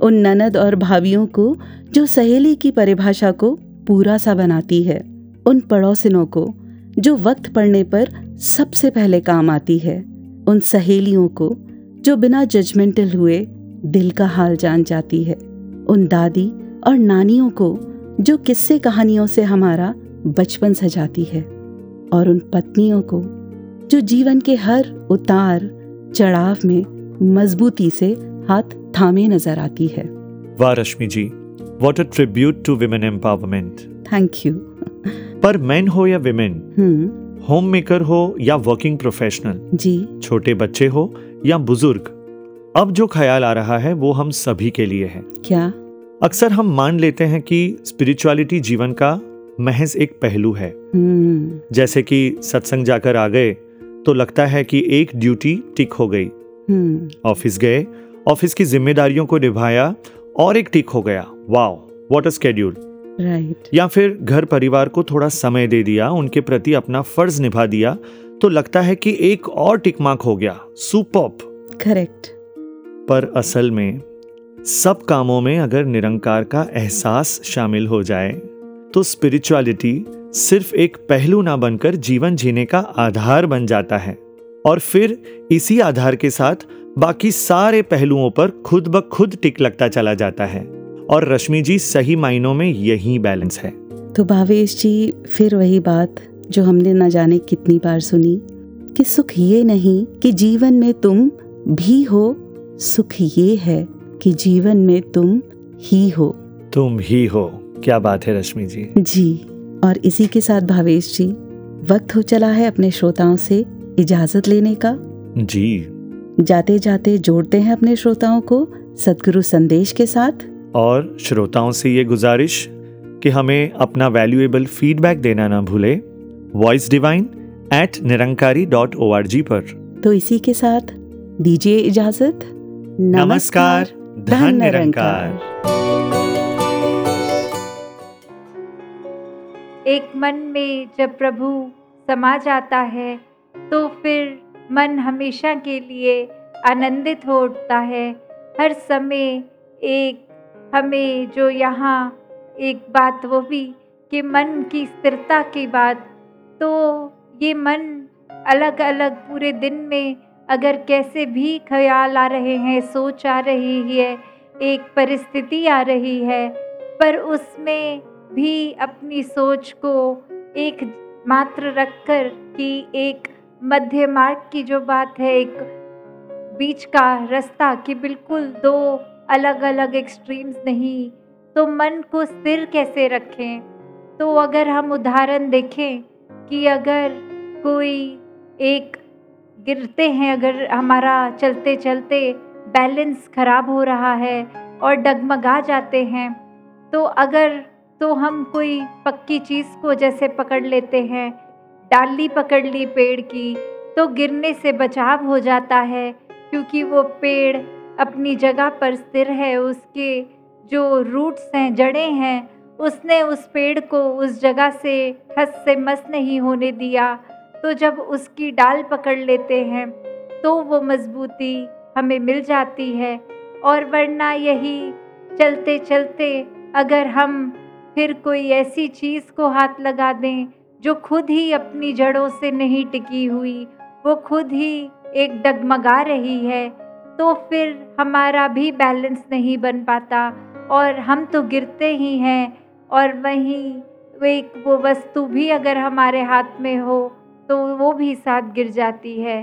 उन ननद और भाभियों को जो सहेली की परिभाषा को पूरा सा बनाती है। उन पड़ोसिनों को जो वक्त पड़ने पर सबसे पहले काम आती है उन सहेलियों को जो बिना जजमेंटल हुए दिल का हाल जान जाती है उन दादी और नानियों को जो किस्से कहानियों से हमारा बचपन सजाती है और उन पत्नियों को जो जीवन के हर उतार चढ़ाव में मजबूती से हाथ थामे नज़र आती है। वाह Rashmi ji what a tribute to women empowerment thank you पर मैन हो या विमेन होम मेकर हो या वर्किंग प्रोफेशनल जी। छोटे बच्चे हो या बुज़ुर्ग अब जो ख्याल आ रहा है वो हम सभी के लिए है। क्या? अक्सर हम मान लेते हैं कि स्पिरिचुअलिटी जीवन का महज एक पहलू है। हम्म। जैसे कि सत्संग जाकर आ गए तो लगता है कि एक ड्यूटी टिक हो गई। हम्म। ऑफ़िस गए ऑफ़िस की जिम्मेदारियों को निभाया और एक टिक हो गया। Wow what a schedule right या फिर घर परिवार को थोड़ा समय दे दिया उनके प्रति अपना फ़र्ज़ निभा दिया तो लगता है कि एक और टिक मार्क हो गया सुपॉप। करेक्ट पर असल में सब कामों में अगर निरंकार का एहसास शामिल हो जाए तो स्पिरिचुअलिटी सिर्फ़ एक पहलू ना बनकर जीवन जीने का आधार बन जाता है। और फिर इसी आधार के साथ बाकी सारे पहलुओं पर खुद ब खुद टिक लगता चला जाता है। और रश्मि जी सही मायनों में यही बैलेंस है। तो भावेश जी फिर वही बात जो हमने न जाने कितनी बार सुनी कि सुख ये नहीं कि जीवन में तुम भी हो सुख ये है कि जीवन में तुम ही हो। तुम ही हो क्या बात है रश्मि जी। जी और इसी के साथ भावेश जी वक्त हो चला है अपने श्रोताओं से इजाज़त लेने का। जी। जाते जाते जोड़ते हैं अपने श्रोताओं को सदगुरु संदेश के साथ। और श्रोताओं से ये गुजारिश कि हमें अपना वैल्यूएबल फीडबैक देना ना भूले। Voice divine at Nirankari dot O R G पर। तो इसी के साथ दीजिए इजाज़त। नमस्कार धन निरंकार। एक मन में जब प्रभु समा जाता है तो फिर मन हमेशा के लिए आनंदित हो उठता है। हर समय एक हमें जो यहाँ एक बात वो भी कि मन की स्थिरता की बात तो ये मन अलग अलग पूरे दिन में अगर कैसे भी ख्याल आ रहे हैं, सोच आ रही है, एक परिस्थिति आ रही है, पर उसमें भी अपनी सोच को एक मात्र रखकर कि एक मध्य मार्ग की जो बात है, एक बीच का रास्ता कि बिल्कुल दो अलग अलग एक्सट्रीम्स नहीं तो मन को स्थिर कैसे रखें? तो अगर हम उदाहरण देखें कि अगर कोई एक गिरते हैं, अगर हमारा चलते चलते बैलेंस खराब हो रहा है और डगमगा जाते हैं तो अगर तो हम कोई पक्की चीज़ को जैसे पकड़ लेते हैं, डाली पकड़ ली पेड़ की तो गिरने से बचाव हो जाता है, क्योंकि वो पेड़ अपनी जगह पर स्थिर है उसके जो रूट्स हैं, जड़ें हैं, उसने उस पेड़ को उस जगह से, ठस से मस नहीं होने दिया। तो जब उसकी डाल पकड़ लेते हैं तो वो मजबूती हमें मिल जाती है। और वरना यही चलते चलते अगर हम फिर कोई ऐसी चीज़ को हाथ लगा दें, जो खुद ही अपनी जड़ों से नहीं टिकी हुई, वो खुद ही एक डगमगा रही है तो फिर हमारा भी बैलेंस नहीं बन पाता और हम तो गिरते ही हैं और वहीं एक वो वस्तु भी अगर हमारे हाथ में हो तो वो भी साथ गिर जाती है।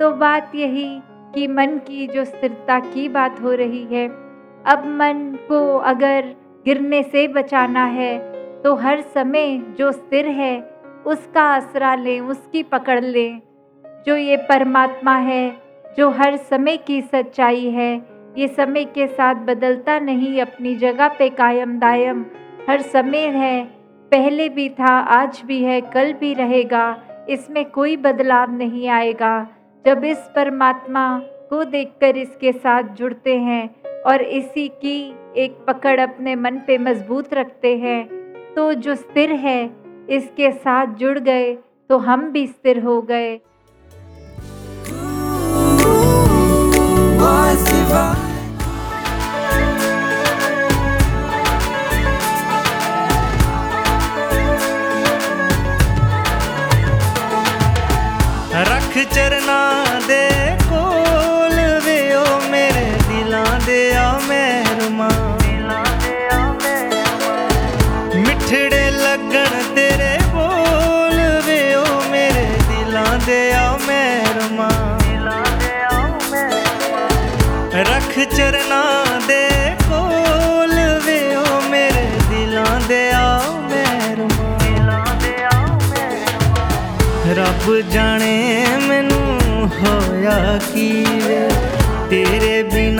तो बात यही कि मन की जो स्थिरता की बात हो रही है, अब मन को अगर गिरने से बचाना है तो हर समय जो स्थिर है, उसका आसरा लें, उसकी पकड़ लें। जो ये परमात्मा है जो हर समय की सच्चाई है, ये समय के साथ बदलता नहीं, अपनी जगह पे कायम दायम। हर समय है, पहले भी था, आज भी है, कल भी रहेगा, इसमें कोई बदलाव नहीं आएगा। जब इस परमात्मा को देखकर इसके साथ जुड़ते हैं और इसी की एक पकड़ अपने मन पे मज़बूत रखते हैं तो जो स्थिर है, इसके साथ जुड़ गए तो हम भी स्थिर हो गए। hearts divine. रख चरना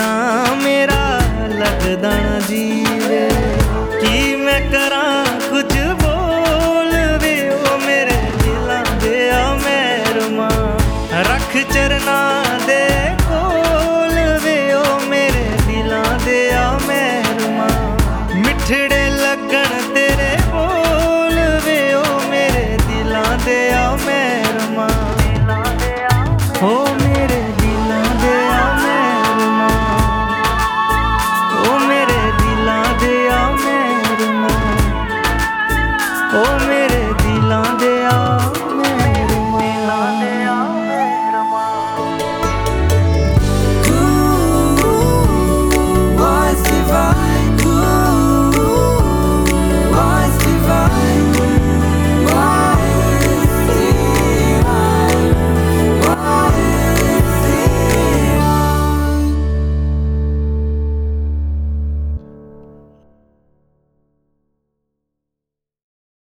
না